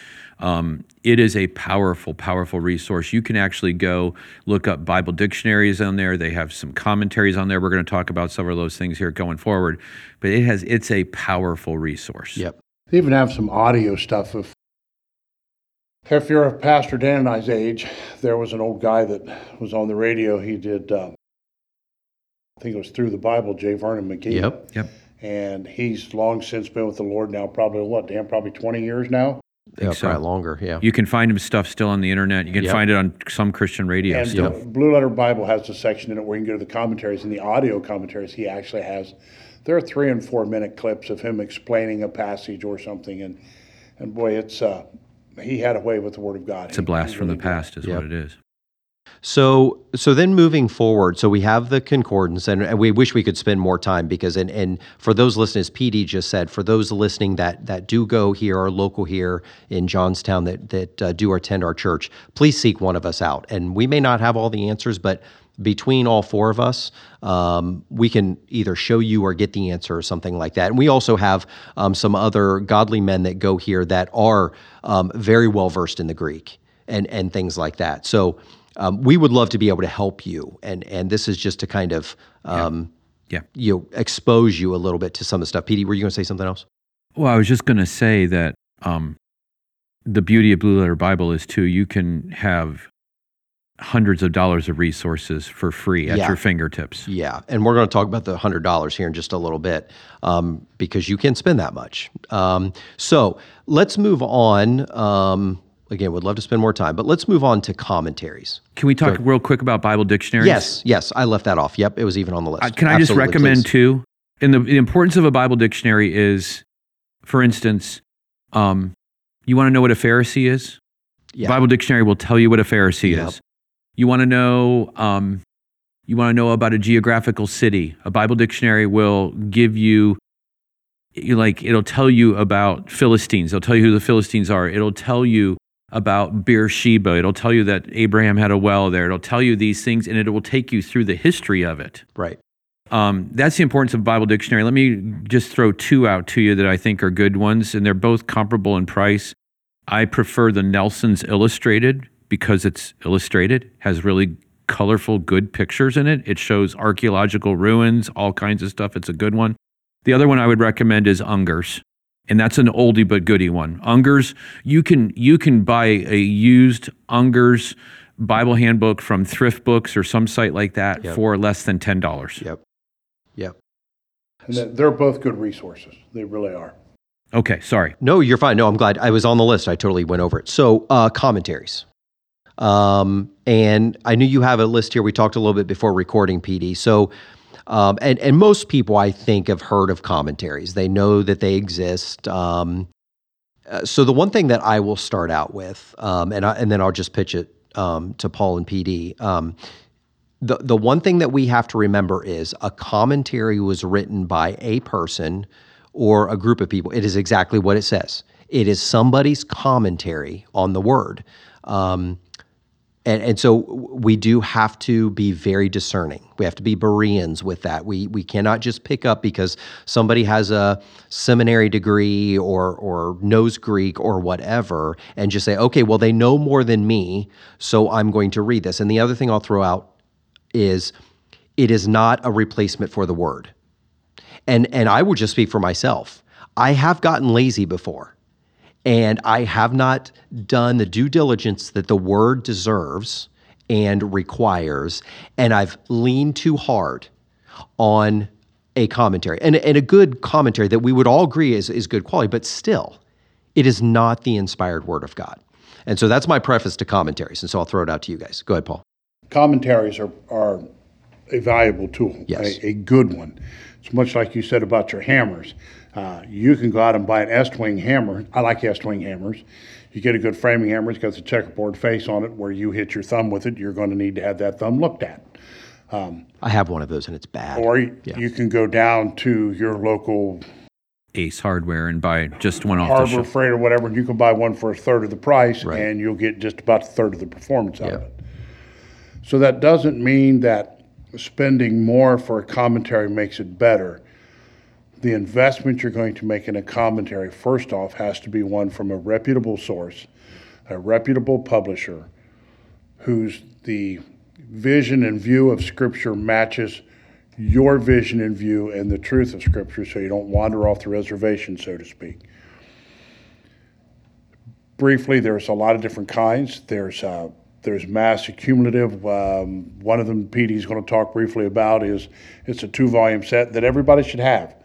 B: Um, it is a powerful, powerful resource. You can actually go look up Bible dictionaries on there. They have some commentaries on there. We're going to talk about several of those things here going forward. But it has it's a powerful resource.
A: Yep.
C: They even have some audio stuff. If if you're of Pastor Dan and I's age, there was an old guy that was on the radio. He did, uh, I think it was through the Bible, J. Vernon McGee.
A: Yep.
B: Yep.
C: And he's long since been with the Lord now, probably what, Dan, probably 20 years now.
A: Yeah,
B: so.
A: probably longer. Yeah.
B: You can find him stuff still on the internet. You can
A: Yep.
B: find it on some Christian radio
C: And
B: still.
C: the Blue Letter Bible has a section in it where you can go to the commentaries and the audio commentaries he actually has. There are three and four minute clips of him explaining a passage or something, and and boy, it's uh, he had a way with the Word of God.
B: It's a blast from the past, is
A: Yep.
B: what it is.
A: So so then moving forward, so we have the concordance, and, and we wish we could spend more time because and and for those listening, as PD just said, for those listening that that do go here, are local here in Johnstown that that uh, do attend our church, please seek one of us out. And we may not have all the answers, but between all four of us, um, we can either show you or get the answer or something like that. And we also have um, some other godly men that go here that are um, very well versed in the Greek and and things like that. So um, we would love to be able to help you, and and this is just to kind of um,
B: Yeah.
A: you know, expose you a little bit to some of the stuff. PD, were you going to say something else?
B: Well, I was just going to say that um, the beauty of Blue Letter Bible is too, you can have hundreds of dollars of resources for free at
A: Yeah.
B: your fingertips.
A: Yeah, and we're going to talk about the hundred dollars here in just a little bit um, because you can't spend that much. Um, so let's move on. Um, again, would love to spend more time, but let's move on to commentaries.
B: Can we talk real quick about Bible dictionaries?
A: Yes, yes, I left that off. Yep, it was even on the list.
B: Uh, can I just recommend
A: please.
B: too? And the, the importance of a Bible dictionary is, for instance, um, you want to know what a Pharisee is?
A: Yeah.
B: Bible dictionary will tell you what a Pharisee
A: Yep.
B: is. You want to know, um, you want to know about a geographical city. A Bible dictionary will give you, you like, it'll tell you about Philistines. It'll tell you who the Philistines are. It'll tell you about Beersheba. It'll tell you that Abraham had a well there. It'll tell you these things, and it will take you through the history of it.
A: Right.
B: Um, that's the importance of Bible dictionary. Let me just throw two out to you that I think are good ones, and they're both comparable in price. I prefer the Nelson's Illustrated because it's illustrated, has really colorful, good pictures in it. It shows archaeological ruins, all kinds of stuff. It's a good one. The other one I would recommend is Unger's, and that's an oldie but goodie one. Unger's, you can you can buy a used Unger's Bible handbook from Thrift Books or some site like that
A: Yep.
B: for less than ten dollars.
A: Yep. Yep.
C: And they're- they're both good resources. They really are.
B: Okay, sorry.
A: No, you're fine. No, I'm glad I was on the list. I totally went over it. So, uh, commentaries. Um, and I knew you have a list here. We talked a little bit before recording, PD. So, um, and and most people I think have heard of commentaries. They know that they exist. Um, uh, so the one thing that I will start out with, um, and I, and then I'll just pitch it um, to Paul and PD. Um, the the one thing that we have to remember is a commentary was written by a person or a group of people. It is exactly what it says. It is somebody's commentary on the word. Um, and, and so we do have to be very discerning. We have to be Bereans with that. We we cannot just pick up because somebody has a seminary degree or or knows Greek or whatever, and just say, okay, well they know more than me, so I'm going to read this. And the other thing I'll throw out is, it is not a replacement for the word. And and I will just speak for myself. I have gotten lazy before and I have not done the due diligence that the word deserves and requires, and I've leaned too hard on a commentary and, and a good commentary that we would all agree is, is good quality, but still, it is not the inspired word of God. And so that's my preface to commentaries. And so I'll throw it out to you guys. Go ahead, Paul.
C: Commentaries are, are a valuable tool,
A: Yes.
C: a, a good one. It's much like you said about your hammers. Uh, you can go out and buy an Estwing hammer. I like Estwing hammers. You get a good framing hammer. It's got the checkerboard face on it. Where you hit your thumb with it, you're going to need to have that thumb looked at.
A: I have one of those and it's bad.
C: Or you,
A: Yeah.
C: you can go down to your local
B: Ace Hardware and buy just one off the
C: Harbor
B: shelf.
C: Freight or whatever, and you can buy one for a third of the price,
A: Right.
C: and you'll get just about a third of the performance out of it. So that doesn't mean that spending more for a commentary makes it better. The investment you're going to make in a commentary, first off, has to be one from a reputable source, a reputable publisher, whose the vision and view of Scripture matches your vision and view and the truth of Scripture so you don't wander off the reservation, so to speak. Briefly, there's a lot of different kinds. There's uh, there's mass accumulative. Um, one of them, PD's going to talk briefly about, is it's a two-volume set that everybody should have.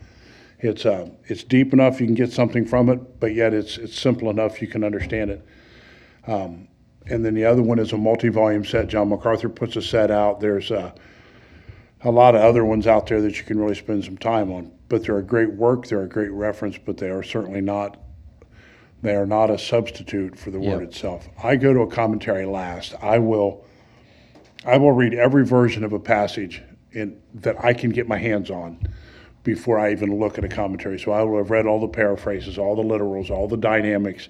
C: It's uh, it's deep enough you can get something from it, but yet it's it's simple enough you can understand it. Um, and then the other one is a multi-volume set. John MacArthur puts a set out. There's uh, a lot of other ones out there that you can really spend some time on. But they're a great work. They're a great reference, but they are certainly not. They are not a substitute for the word itself. I go to a commentary last. I will. I will read every version of a passage in, that I can get my hands on before I even look at a commentary. So I will have read all the paraphrases, all the literals, all the dynamics.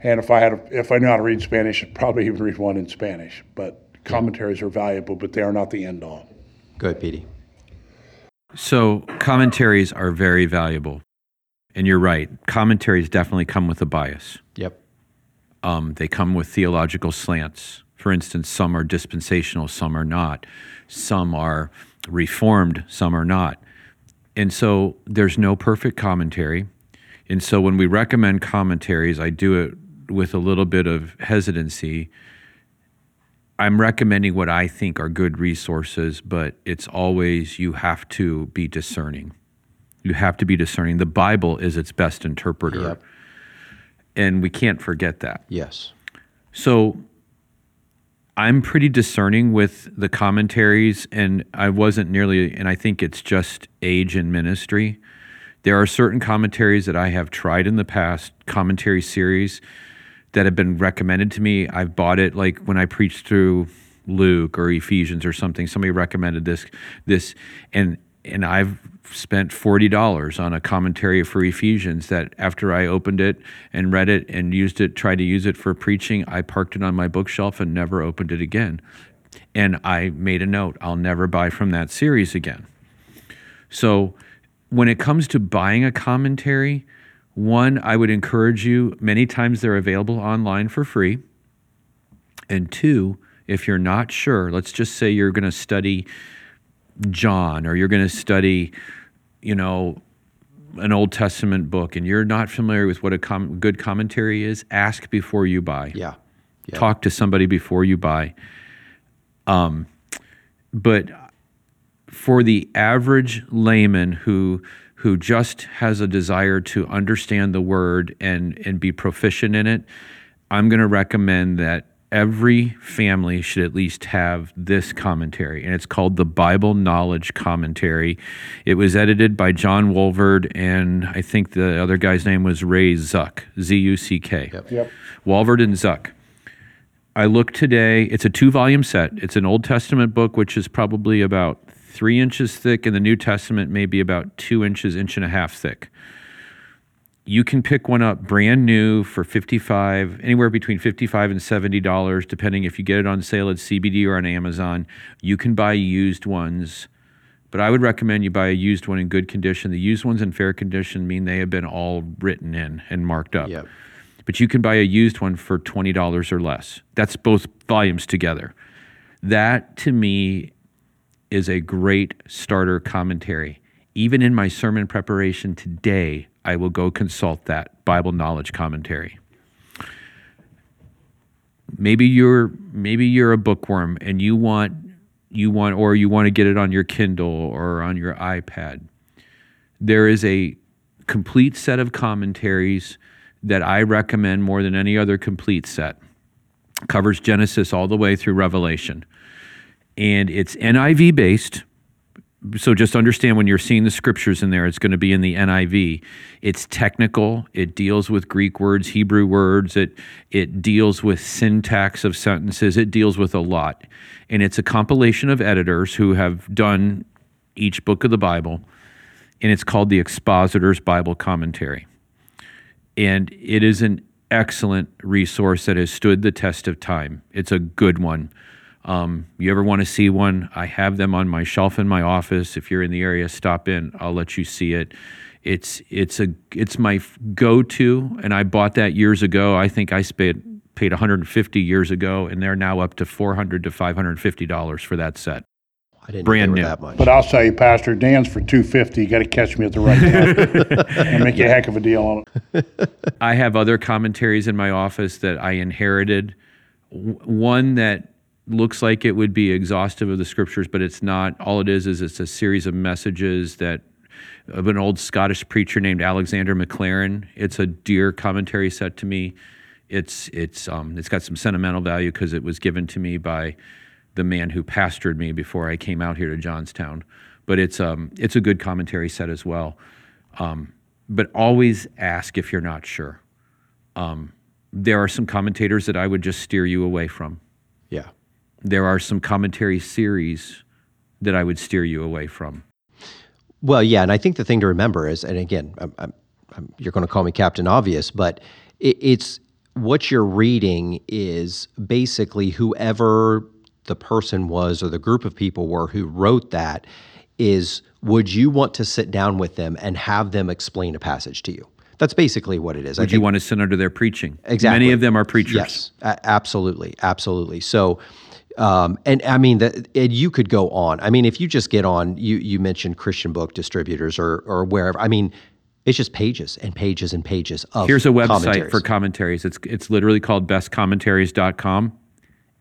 C: And if I had, a, if I knew how to read Spanish, I'd probably even read one in Spanish. But commentaries are valuable, but they are not the end all.
A: Go ahead, PD.
B: So commentaries are very valuable. And you're right. Commentaries definitely come with a bias.
A: Yep.
B: Um, they come with theological slants. For instance, some are dispensational, some are not. Some are reformed, some are not. And so there's no perfect commentary. And so when we recommend commentaries, I do it with a little bit of hesitancy. I'm recommending what I think are good resources, but it's always you have to be discerning. You have to be discerning. The Bible is its best interpreter.
A: Yep.
B: And we can't forget that.
A: Yes.
B: So I'm pretty discerning with the commentaries, and I wasn't nearly, and I think it's just age and ministry. There are certain commentaries that I have tried in the past, commentary series that have been recommended to me. I've bought it like when I preached through Luke or Ephesians or something. Somebody recommended this, this, and and I've spent forty dollars on a commentary for Ephesians. That after I opened it and read it and used it, tried to use it for preaching, I parked it on my bookshelf and never opened it again. And I made a note: I'll never buy from that series again. So, when it comes to buying a commentary, one, I would encourage you, many times they're available online for free. And two, if you're not sure, let's just say you're going to study John or you're going to study, you know, an Old Testament book and you're not familiar with what a com- good commentary is, ask before you buy
A: Yeah. Yeah.
B: talk to somebody before you buy. Um, but for the average layman who who just has a desire to understand the word and and be proficient in it, I'm going to recommend that every family should at least have this commentary, and it's called the Bible Knowledge Commentary. It was edited by John Walvoord, and I think the other guy's name was Ray Zuck, Z U C K.
C: Yep.
B: Walvoord and Zuck. I looked today. It's a two volume set. It's an Old Testament book, which is probably about three inches thick, and the New Testament may be about two inches, inch and a half thick. You can pick one up brand new for 55, anywhere between 55 and $70, depending if you get it on sale at CBD or on Amazon. You can buy used ones, but I would recommend you buy a used one in good condition. The used ones in fair condition mean they have been all written in and marked up
A: Yep.
B: but you can buy a used one for $20 or less. That's both volumes together. That to me is a great starter commentary. Even in my sermon preparation today, I will go consult that Bible knowledge commentary. Maybe you're maybe you're a bookworm and you want you want or you want to get it on your Kindle or on your iPad there is a complete set of commentaries that I recommend more than any other complete set. Covers Genesis all the way through Revelation. And it's NIV based. So just understand when you're seeing the scriptures in there, it's going to be in the NIV. It's technical. It deals with Greek words, Hebrew words. It it deals with syntax of sentences. It deals with a lot. And it's a compilation of editors who have done each book of the Bible and it's called the Expositor's Bible Commentary. And it is an excellent resource that has stood the test of time. It's a good one. Um, you ever want to see one? I have them on my shelf in my office. If you're in the area, stop in. I'll let you see it. It's it's a it's my go to, and I bought that years ago. I think I spent paid 150 years ago, and they're now up to 400 to 550 dollars for that set.
A: I didn't
B: Brand new.
A: that much.
C: But I'll tell you, Pastor, Dan's for two fifty. You got to catch me at the right time [LAUGHS] and make a heck of a deal on it.
B: I have other commentaries in my office that I inherited. One that looks like it would be exhaustive of the scriptures, but it's not. All it is is it's a series of messages that of an old Scottish preacher named Alexander Maclaren. It's a dear commentary set to me. It's it's um, it's got some sentimental value because it was given to me by the man who pastored me before I came out here to Johnstown. But it's um it's a good commentary set as well. Um, but always ask if you're not sure. Um, there are some commentators that I would just steer you away from.
A: yeah.
B: There are some commentary series that I would steer you away from.
A: Well, yeah, and I think the thing to remember is, and again, I'm, I'm, I'm, you're going to call me Captain Obvious, but it, it's what you're reading is basically whoever the person was or the group of people were who wrote that is would you want to sit down with them and have them explain a passage to you? That's basically what it is.
B: Would you want to sit under their preaching?
A: Exactly.
B: Many of them are preachers.
A: Yes, absolutely, absolutely. So, um, and I mean that and you could go on. I mean, if you just get on, you you mentioned Christian book distributors or or wherever. I mean, it's just pages and pages and pages of.
B: Here's a website
A: commentaries.
B: for commentaries. It's it's literally called bestcommentaries.com.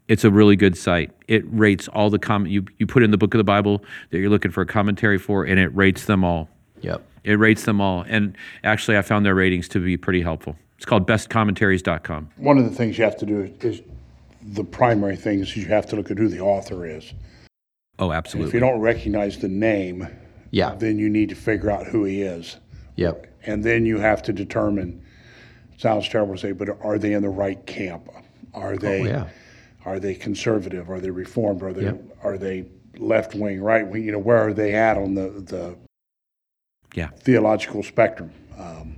B: It's a really good site. It rates all the comment you you put in the book of the Bible that you're looking for a commentary for, and it rates them all.
A: Yep.
B: It rates them all. And actually, I found their ratings to be pretty helpful. It's called bestcommentaries.com.
C: One of the things you have to do is, is the primary thing is you have to look at who the author is.
B: Oh, absolutely.
C: If you don't recognize the name,
A: Yeah.
C: then you need to figure out who he is.
A: Yep.
C: And then you have to determine, sounds terrible to say, but are they in the right camp? Are they,
A: Oh, yeah.
C: are they conservative? Are they reformed? Are they,
A: Yep.
C: are they left wing, right wing? You know, where are they at on the, the
B: Yeah.
C: theological spectrum? Um,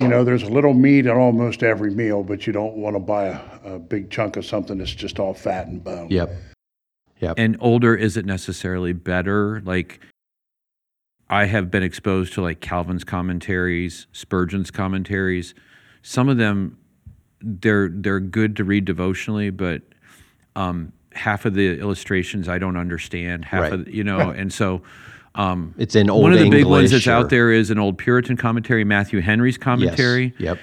C: you know, there's a little meat in almost every meal, but you don't want to buy a, a big chunk of something that's just all fat and bone.
A: Yep. Yep.
B: And older isn't necessarily better. Like, I have been exposed to like Calvin's commentaries, Spurgeon's commentaries. Some of them, they're they're good to read devotionally, but um, half of the illustrations I don't understand. Half
A: Right.
B: of you know, [LAUGHS] and so um,
A: It's in old
B: one of the big ones
A: English
B: that's out there is an old Puritan commentary, Matthew Henry's
A: Yes.
B: commentary.
A: Yep.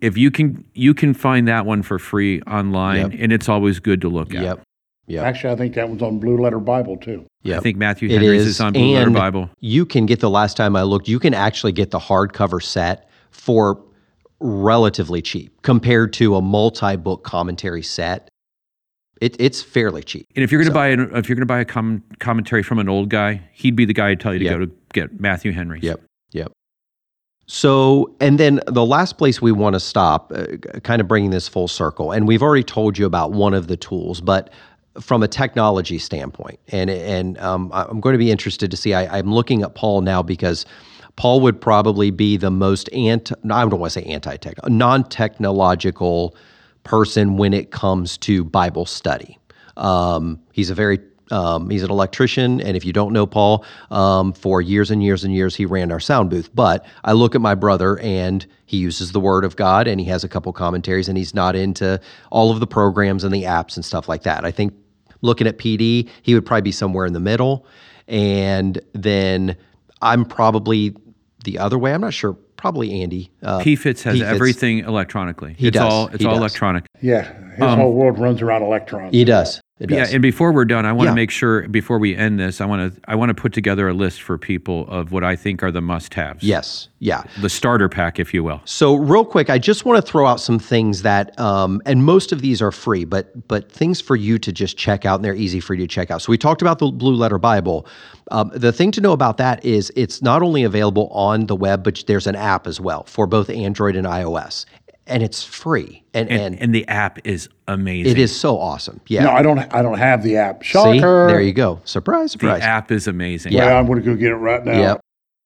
B: If you can you can find that one for free online,
A: Yep.
B: and it's always good to look at.
A: Yep. Yep.
C: Actually, I think that one's on Blue Letter Bible too.
A: Yeah,
B: I think Matthew Henry's
A: is,
B: is, on Blue Letter Bible.
A: You can get the last time I looked, you can actually get the hardcover set for relatively cheap compared to a multi-book commentary set. It, it's fairly cheap.
B: And if you're going to buy an, if you're going to buy a com- commentary from an old guy, he'd be the guy to tell you to
A: Yep.
B: go to get Matthew Henry.
A: Yep. Yep. So, and then the last place we want to stop, uh, kind of bringing this full circle, and we've already told you about one of the tools, but from a technology standpoint, and and um, I'm going to be interested to see. I, I'm looking at Paul now because Paul would probably be the most anti. I don't want to say anti-tech, non-technological person when it comes to Bible study. Um, he's a very um, he's an electrician, and if you don't know Paul, um, for years and years and years he ran our sound booth. But I look at my brother, and he uses the Word of God, and he has a couple commentaries, and he's not into all of the programs and the apps and stuff like that. I think looking at PD, he would probably be somewhere in the middle, and then I'm probably the other way. I'm not sure. Probably Andy. Uh,
B: PFITS has
A: PFITS.
B: everything electronically.
A: He
B: it's
A: does.
B: all it's
A: He
B: all
A: does.
B: electronic.
C: Yeah, his whole world runs around electrons.
A: he does. It
B: Yeah,
A: does.
B: and before we're done, I want to
A: Yeah.
B: make sure before we end this, I want to I want to put together a list for people of what I think are the must-haves.
A: yes. Yeah.
B: The starter pack, if you will.
A: So real quick, I just want to throw out some things that, um, and most of these are free, but but things for you to just check out, and they're easy for you to check out. So we talked about the Blue Letter Bible. Um, the thing to know about that is it's not only available on the web, but there's an app as well for both Android and iOS, and it's free, and and,
B: And, and the app is amazing.
A: it is so awesome. Yeah.
C: No, I don't. I don't have the app.
A: See,
C: Shocker.
A: there you go. Surprise, surprise.
B: the app is amazing.
A: Yeah.
C: Yeah, I'm going to go get it right now.
A: Yep.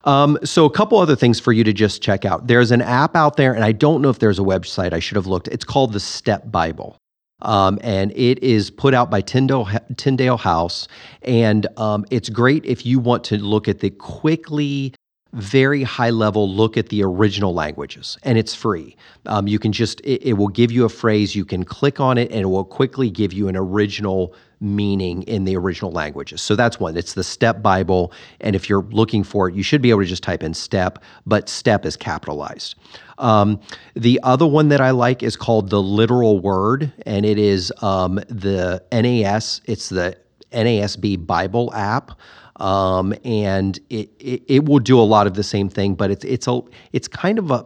A: Um, so a couple other things for you to just check out. There's an app out there, and I don't know if there's a website. I should have looked. It's called the Step Bible. Um, and it is put out by Tyndale, Tyndale House. And um, it's great if you want to look at the quickly very high level look at the original languages and it's free. Um, you can just it, it, will give you a phrase you can click on it and it will quickly give you an original meaning in the original languages. So that's one. It's the step bible and if you're looking for it you should be able to just type in step but step is capitalized. Um, the other one that i like is called the literal word and it is um, the nas it's the nasb bible app um, and it, it, it will do a lot of the same thing, but it's it's a it's kind of a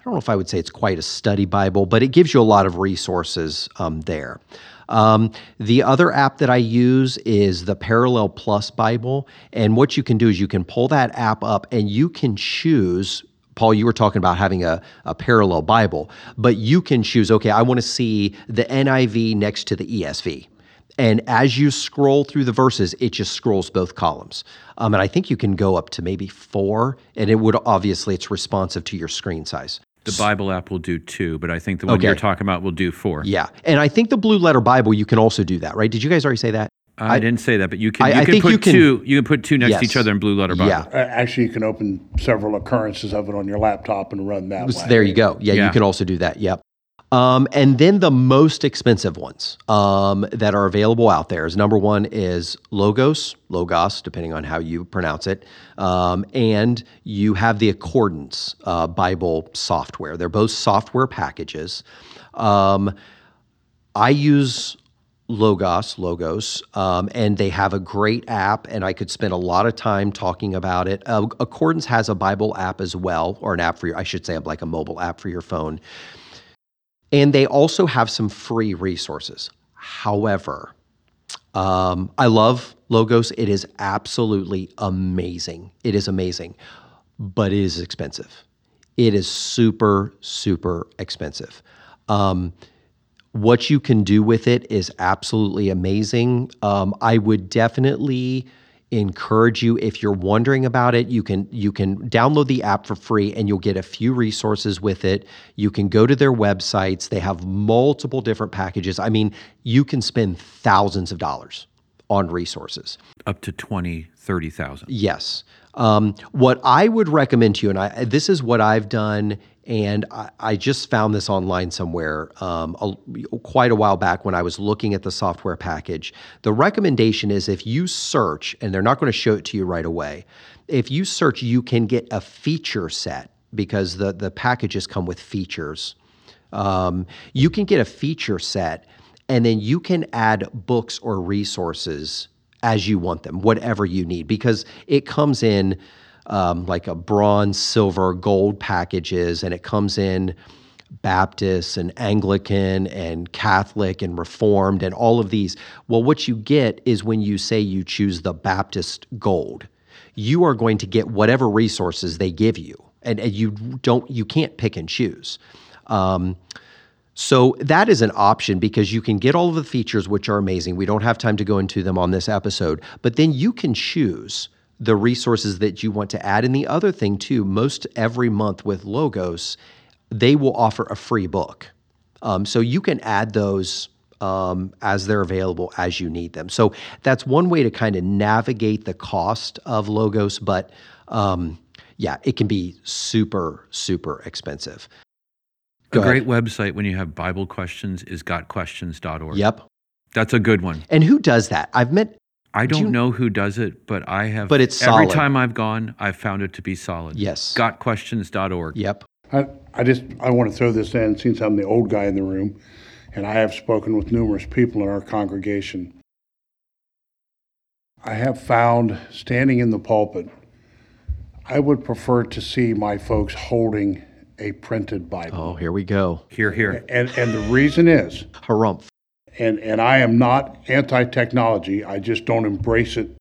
A: I don't know if I would say it's quite a study Bible, but it gives you a lot of resources um, there. Um, the other app that I use is the Parallel Plus Bible, and what you can do is you can pull that app up and you can choose Paul, you were talking about having a, a parallel Bible, but you can choose, okay, I want to see the NIV next to the ESV. And as you scroll through the verses, it just scrolls both columns. Um, and I think you can go up to maybe four, and it would obviously it's responsive to your screen size.
B: The Bible app will do two, but I think the one okay. you're talking about will do four.
A: Yeah, and I think the Blue Letter Bible you can also do that, right? Did you guys already say that?
B: I, I didn't say that, but you can. You I, can put you can, two. You can put two next yes. to each other in Blue Letter Bible.
A: Yeah,
C: actually, you can open several occurrences of it on your laptop and run that. way.
A: There you go. Yeah, yeah, you can also do that. Yep. Um, and then the most expensive ones um, that are available out there is number one is Logos, Logos, depending on how you pronounce it. Um, and you have the Accordance uh, Bible software. They're both software packages. Um, I use Logos, Logos, um, and they have a great app, and I could spend a lot of time talking about it. Uh, Accordance has a Bible app as well, or an app for your, I should say, like a mobile app for your phone. And they also have some free resources. However, um, I love Logos. It is absolutely amazing. It is amazing, but it is expensive. It is super, super expensive. Um, what you can do with it is absolutely amazing. Um, I would definitely encourage you. If you're wondering about it you can you can download the app for free and you'll get a few resources with it. You can go to their websites. They have multiple different packages. I mean you can spend thousands of dollars on resources
B: up to 20 30,000
A: yes um, what i would recommend to you and I, this is what i've done and I, I, just found this online somewhere um, a, quite a while back when I was looking at the software package. The recommendation is if you search, and they're not going to show it to you right away, if you search, you can get a feature set because the, the packages come with features. Um, you can get a feature set, and then you can add books or resources as you want them, whatever you need, because it comes in um, like a bronze, silver, gold packages, and it comes in Baptist and Anglican and Catholic and Reformed and all of these. Well, what you get is when you say you choose the Baptist gold, you are going to get whatever resources they give you, and, and you don't, you can't pick and choose. Um, so that is an option because you can get all of the features, which are amazing. We don't have time to go into them on this episode, but then you can choose the resources that you want to add. And the other thing, too, most every month with Logos, they will offer a free book. Um, so you can add those um, as they're available as you need them. So that's one way to kind of navigate the cost of Logos, but um, yeah, it can be super, super expensive.
B: Go a great website when you have Bible questions is gotquestions.org.
A: Yep.
B: That's a good one.
A: And who does that? I've met
B: I don't you, know who does it, but I have.
A: But it's
B: every
A: solid.
B: time I've gone, I've found it to be solid.
A: Yes.
B: Gotquestions.org.
A: Yep.
C: I, I just I want to throw this in since I'm the old guy in the room, and I have spoken with numerous people in our congregation. I have found standing in the pulpit, I would prefer to see my folks holding a printed Bible.
A: Oh, here we go.
B: Here, here.
C: And and the reason is
A: harumph
C: and and I am not anti-technology. I just don't embrace it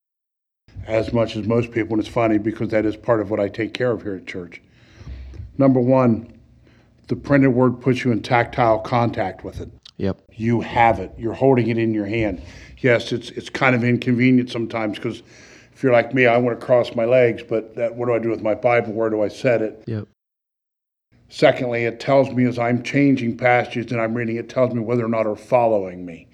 C: as much as most people, and it's funny because that is part of what I take care of here at church. Number one, the printed word puts you in tactile contact with it.
A: Yep.
C: You have it. You're holding it in your hand. Yes, it's it's kind of inconvenient sometimes because if you're like me, I want to cross my legs, but that, what do I do with my Bible? Where do I set it?
A: Yep.
C: Secondly, it tells me as I'm changing passages and I'm reading, it tells me whether or not are following me.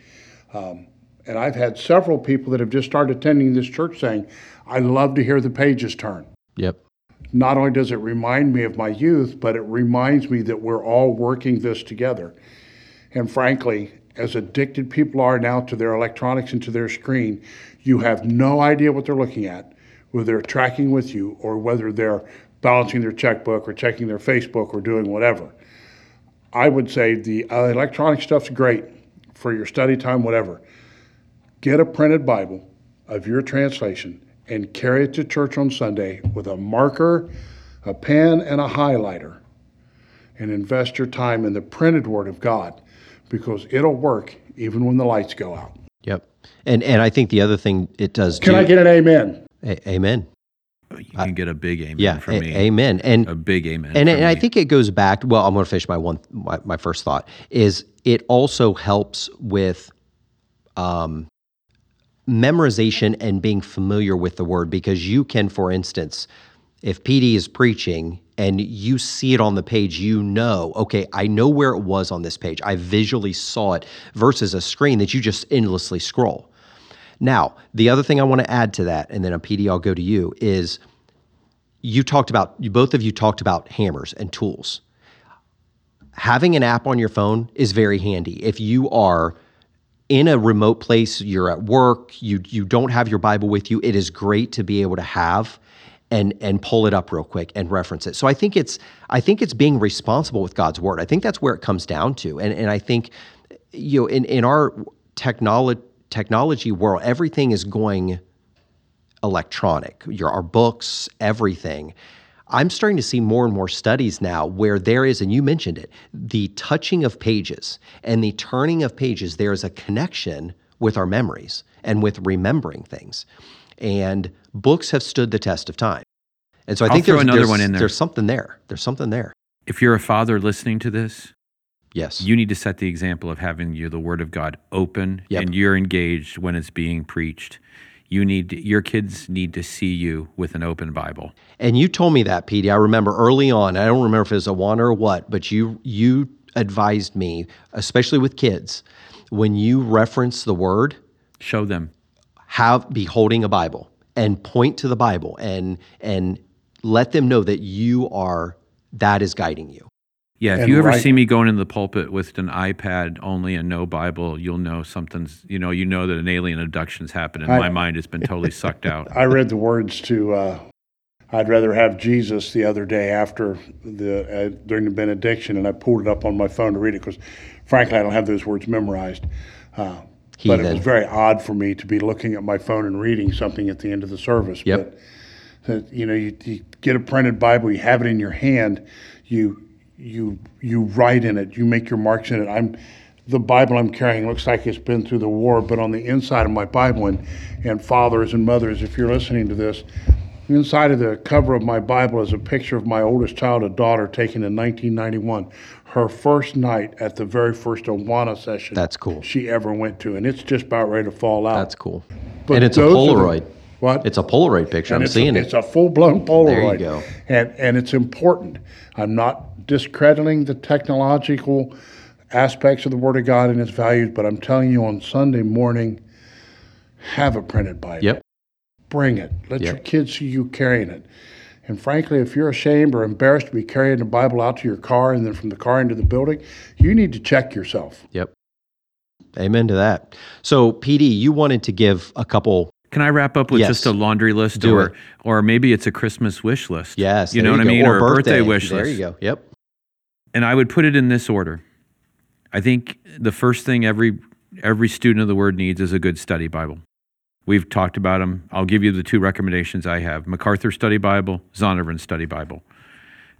C: Um, and I've had several people that have just started attending this church saying, I love to hear the pages turn.
A: Yep.
C: Not only does it remind me of my youth, but it reminds me that we're all working this together. And frankly, as addicted people are now to their electronics and to their screen, you have no idea what they're looking at, whether they're tracking with you or whether they're balancing their checkbook or checking their Facebook or doing whatever. I would say the uh, electronic stuff's great for your study time, whatever. Get a printed Bible of your translation and carry it to church on Sunday with a marker, a pen, and a highlighter. And invest your time in the printed Word of God because it'll work even when the lights go out.
A: Yep. And and I think the other thing it does.
C: Can
A: too,
C: I get an amen?
A: A- amen.
B: You can get a big amen
A: Yeah.
B: from me.
A: amen. And
B: A big amen.
A: and, and I think it goes back. Well, I'm going to finish my one. My, my first thought is it also helps with um, memorization and being familiar with the word because you can, for instance, if PD is preaching and you see it on the page, you know, okay, I know where it was on this page. I visually saw it versus a screen that you just endlessly scroll. Now, the other thing I want to add to that, and then a PD, I'll go to you, is you talked about, you both of you talked about hammers and tools. Having an app on your phone is very handy. If you are in a remote place, you're at work, you you don't have your Bible with you, it is great to be able to have and and pull it up real quick and reference it. So I think it's I think it's being responsible with God's word. I think that's where it comes down to. And and I think you know in in our technology technology world, everything is going electronic. Your our books, everything. I'm starting to see more and more studies now where there is, and you mentioned it, the touching of pages and the turning of pages. There is a connection with our memories and with remembering things. And books have stood the test of time. And so I
B: I'll
A: think
B: throw
A: there's,
B: another
A: there's-
B: one in there.
A: There's something there. There's something there.
B: if you're a father listening to this,
A: Yes.
B: you need to set the example of having you the Word of God open
A: Yep.
B: and you're engaged when it's being preached. You need your kids need to see you with an open Bible.
A: And you told me that, PD. I remember early on. I don't remember if it was a one or what, but you you advised me, especially with kids, when you reference the word,
B: Show them.
A: have be holding a Bible and point to the Bible and and let them know that you are that is guiding you.
B: Yeah, if you ever
C: right-
B: see me going in the pulpit with an iPad only and no Bible, you'll know something's. You know, you know that an alien abduction's happened, and
C: I-
B: my mind has been totally sucked out. [LAUGHS]
C: I read the words to uh, "I'd rather have Jesus" the other day after the uh, during the benediction, and I pulled it up on my phone to read it because, frankly, I don't have those words memorized. Uh, but it was very odd for me to be looking at my phone and reading something at the end of the service.
A: Yep.
C: But that you know, you, you get a printed Bible, you have it in your hand, you you you write in it, you make your marks in it. I'm the Bible I'm carrying looks like it's been through the war, but on the inside of my Bible, and, and fathers and mothers, if you're listening to this, inside of the cover of my Bible is a picture of my oldest child, a daughter, taken in 1991, her first night at the very first Awana session.
A: That's cool.
C: She ever went to, and it's just about ready to fall out.
A: That's cool.
C: But
A: and it's a
C: are the-
A: Polaroid.
C: What?
A: It's a Polaroid picture.
C: And
A: I'm
C: it's
A: seeing
C: a,
A: it.
C: It's a full blown Polaroid.
A: There you go.
C: And and it's important. I'm not discrediting the technological aspects of the Word of God and its values, but I'm telling you on Sunday morning, have a printed Bible.
A: Yep.
C: Bring it. Let
A: Yep.
C: your kids see you carrying it. And frankly, if you're ashamed or embarrassed to be carrying the Bible out to your car and then from the car into the building, you need to check yourself.
A: Yep. Amen to that. So, PD, you wanted to give a couple.
B: Can I wrap up with
A: Yes.
B: just a laundry list,
A: Do
B: or
A: it.
B: or maybe it's a Christmas wish list?
A: Yes.
B: you know what I mean,
A: Or,
B: a birthday wish
A: There
B: list.
A: There you go. Yep.
B: and I would put it in this order. I think the first thing every every student of the Word needs is a good study Bible. We've talked about them. I'll give you the two recommendations I have: MacArthur Study Bible, Zondervan Study Bible.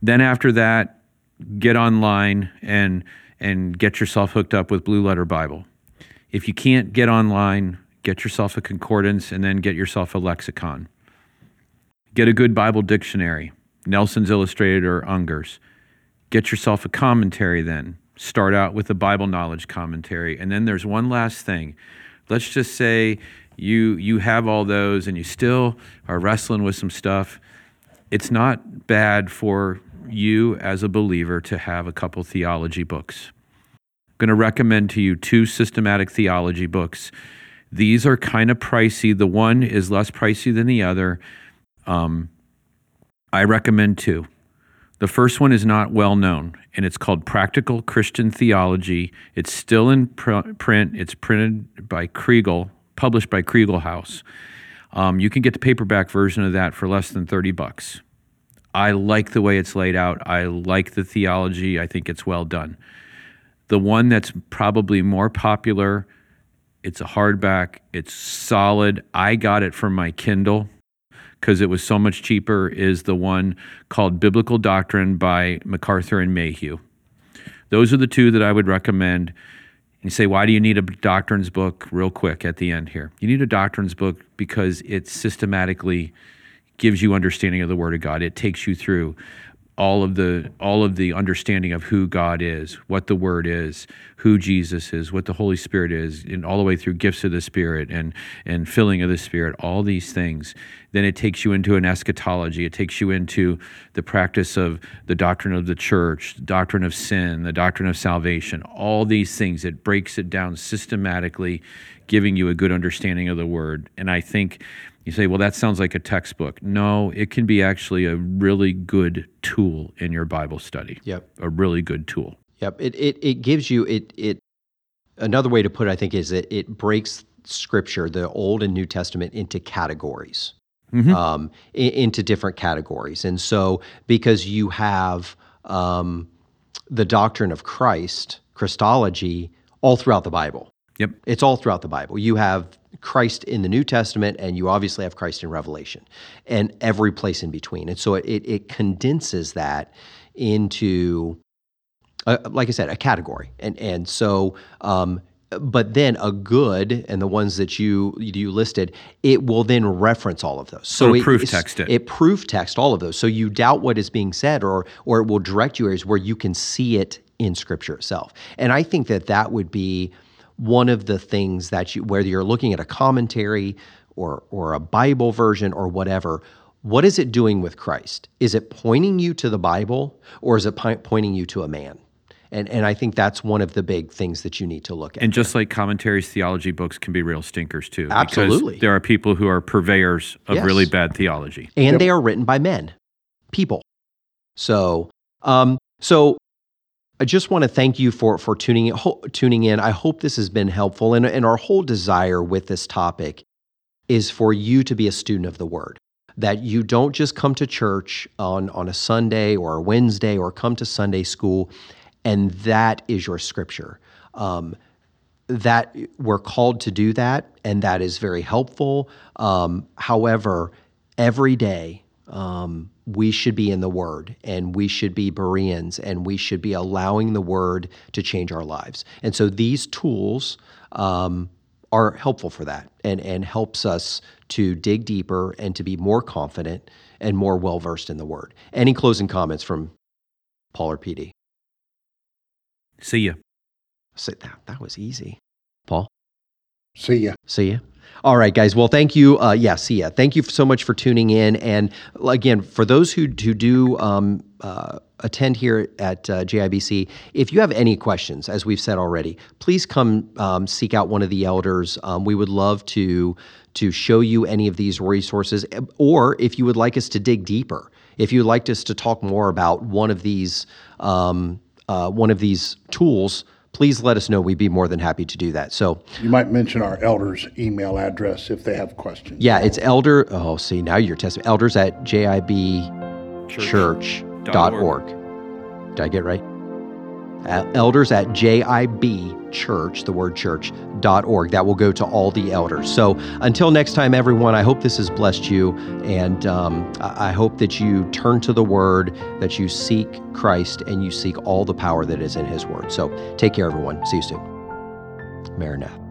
B: Then after that, get online and and get yourself hooked up with Blue Letter Bible. If you can't get online, get yourself a concordance and then get yourself a lexicon. Get a good Bible dictionary, Nelson's Illustrated or Unger's get yourself a commentary then start out with a bible knowledge commentary and then there's one last thing let's just say you you have all those and you still are wrestling with some stuff it's not bad for you as a believer to have a couple theology books. I'm going to recommend to you two systematic theology books. These are kind of pricey. The one is less pricey than the other. Um, I recommend two. The first one is not well known, and it's called Practical Christian Theology. It's still in pr- print. It's printed by Kregel, published by Kregel House. Um, you can get the paperback version of that for less than 30 bucks. I like the way it's laid out. I like the theology. I think it's well done. The one that's probably more popular, it's a hardback, it's solid. I got it from my Kindle because it was so much cheaper, is the one called Biblical Doctrine by MacArthur and Mayhew. Those are the two that I would recommend. You say, why do you need a doctrines book? Real quick at the end here. You need a doctrines book because it systematically gives you understanding of the Word of God. It takes you through all of the all of the understanding of who God is, what the Word is, who Jesus is, what the Holy Spirit is, and all the way through gifts of the Spirit and and filling of the Spirit, all these things. Then it takes you into an eschatology. It takes you into the practice of the doctrine of the church, the doctrine of sin, the doctrine of salvation, all these things. It breaks it down systematically, giving you a good understanding of the Word. And I think you say, well, that sounds like a textbook. No, it can be actually a really good tool in your Bible study.
A: Yep.
B: A really good tool.
A: Yep. It it it gives you it it another way to put it, I think, is that it breaks scripture, the Old and New Testament, into categories. Um, i- into different categories. And so because you have um, the doctrine of Christ, Christology, all throughout the Bible.
B: Yep.
A: It's all throughout the Bible. You have Christ in the New Testament, and you obviously have Christ in Revelation, and every place in between. And so it, it, it condenses that into, uh, like I said, a category. And and so, um, but then a good, and the ones that you you listed, it will then reference all of those. So
B: It'll proof
A: it's-
B: text it.
A: It proof text all of those. So you doubt what is being said, or or it will direct you areas where you can see it in Scripture itself. And I think that that would be one of the things that you, whether you're looking at a commentary or or a Bible version or whatever, what is it doing with Christ? Is it pointing you to the Bible or is it pi- pointing you to a man? And and I think that's one of the big things that you need to look at.
B: And just like commentaries, theology books can be real stinkers too.
A: Absolutely.
B: Because there are people who are purveyors of
A: Yes.
B: really bad theology.
A: and they are written by men, people. So, um, so I just want to thank you for for tuning in, ho- tuning in. I hope this has been helpful, and and our whole desire with this topic is for you to be a student of the Word. That you don't just come to church on on a Sunday or a Wednesday or come to Sunday school, and that is your scripture. Um, that we're called to do that, and that is very helpful. Um, however, every day um, we should be in the Word, and we should be Bereans, and we should be allowing the Word to change our lives. And so these tools um, are helpful for that, and and helps us to dig deeper and to be more confident and more well versed in the Word. Any closing comments from Paul or PD?
B: See ya.
A: So that that was easy, Paul.
C: See ya.
A: See ya. All right, guys. Well, thank you. Uh, yeah, see ya. Thank you so much for tuning in. And again, for those who who do um, uh, attend here at uh, JIBC, if you have any questions, as we've said already, please come um, seek out one of the elders. Um, we would love to to show you any of these resources, or if you would like us to dig deeper, if you would like us to talk more about one of these um, uh, one of these tools. Please let us know. We'd be more than happy to do that. So,
C: You might mention our elders' email address if they have questions.
A: Yeah, it's elder. Oh, see, now you're testing. Elders at jibchurch.org. Did I get it right? Uh, elders at jibchurch, the word church, dot org. That will go to all the elders. So until next time, everyone, I hope this has blessed you. And um, I I hope that you turn to the word, that you seek Christ, and you seek all the power that is in his word. So take care, everyone. See you soon. Maranatha.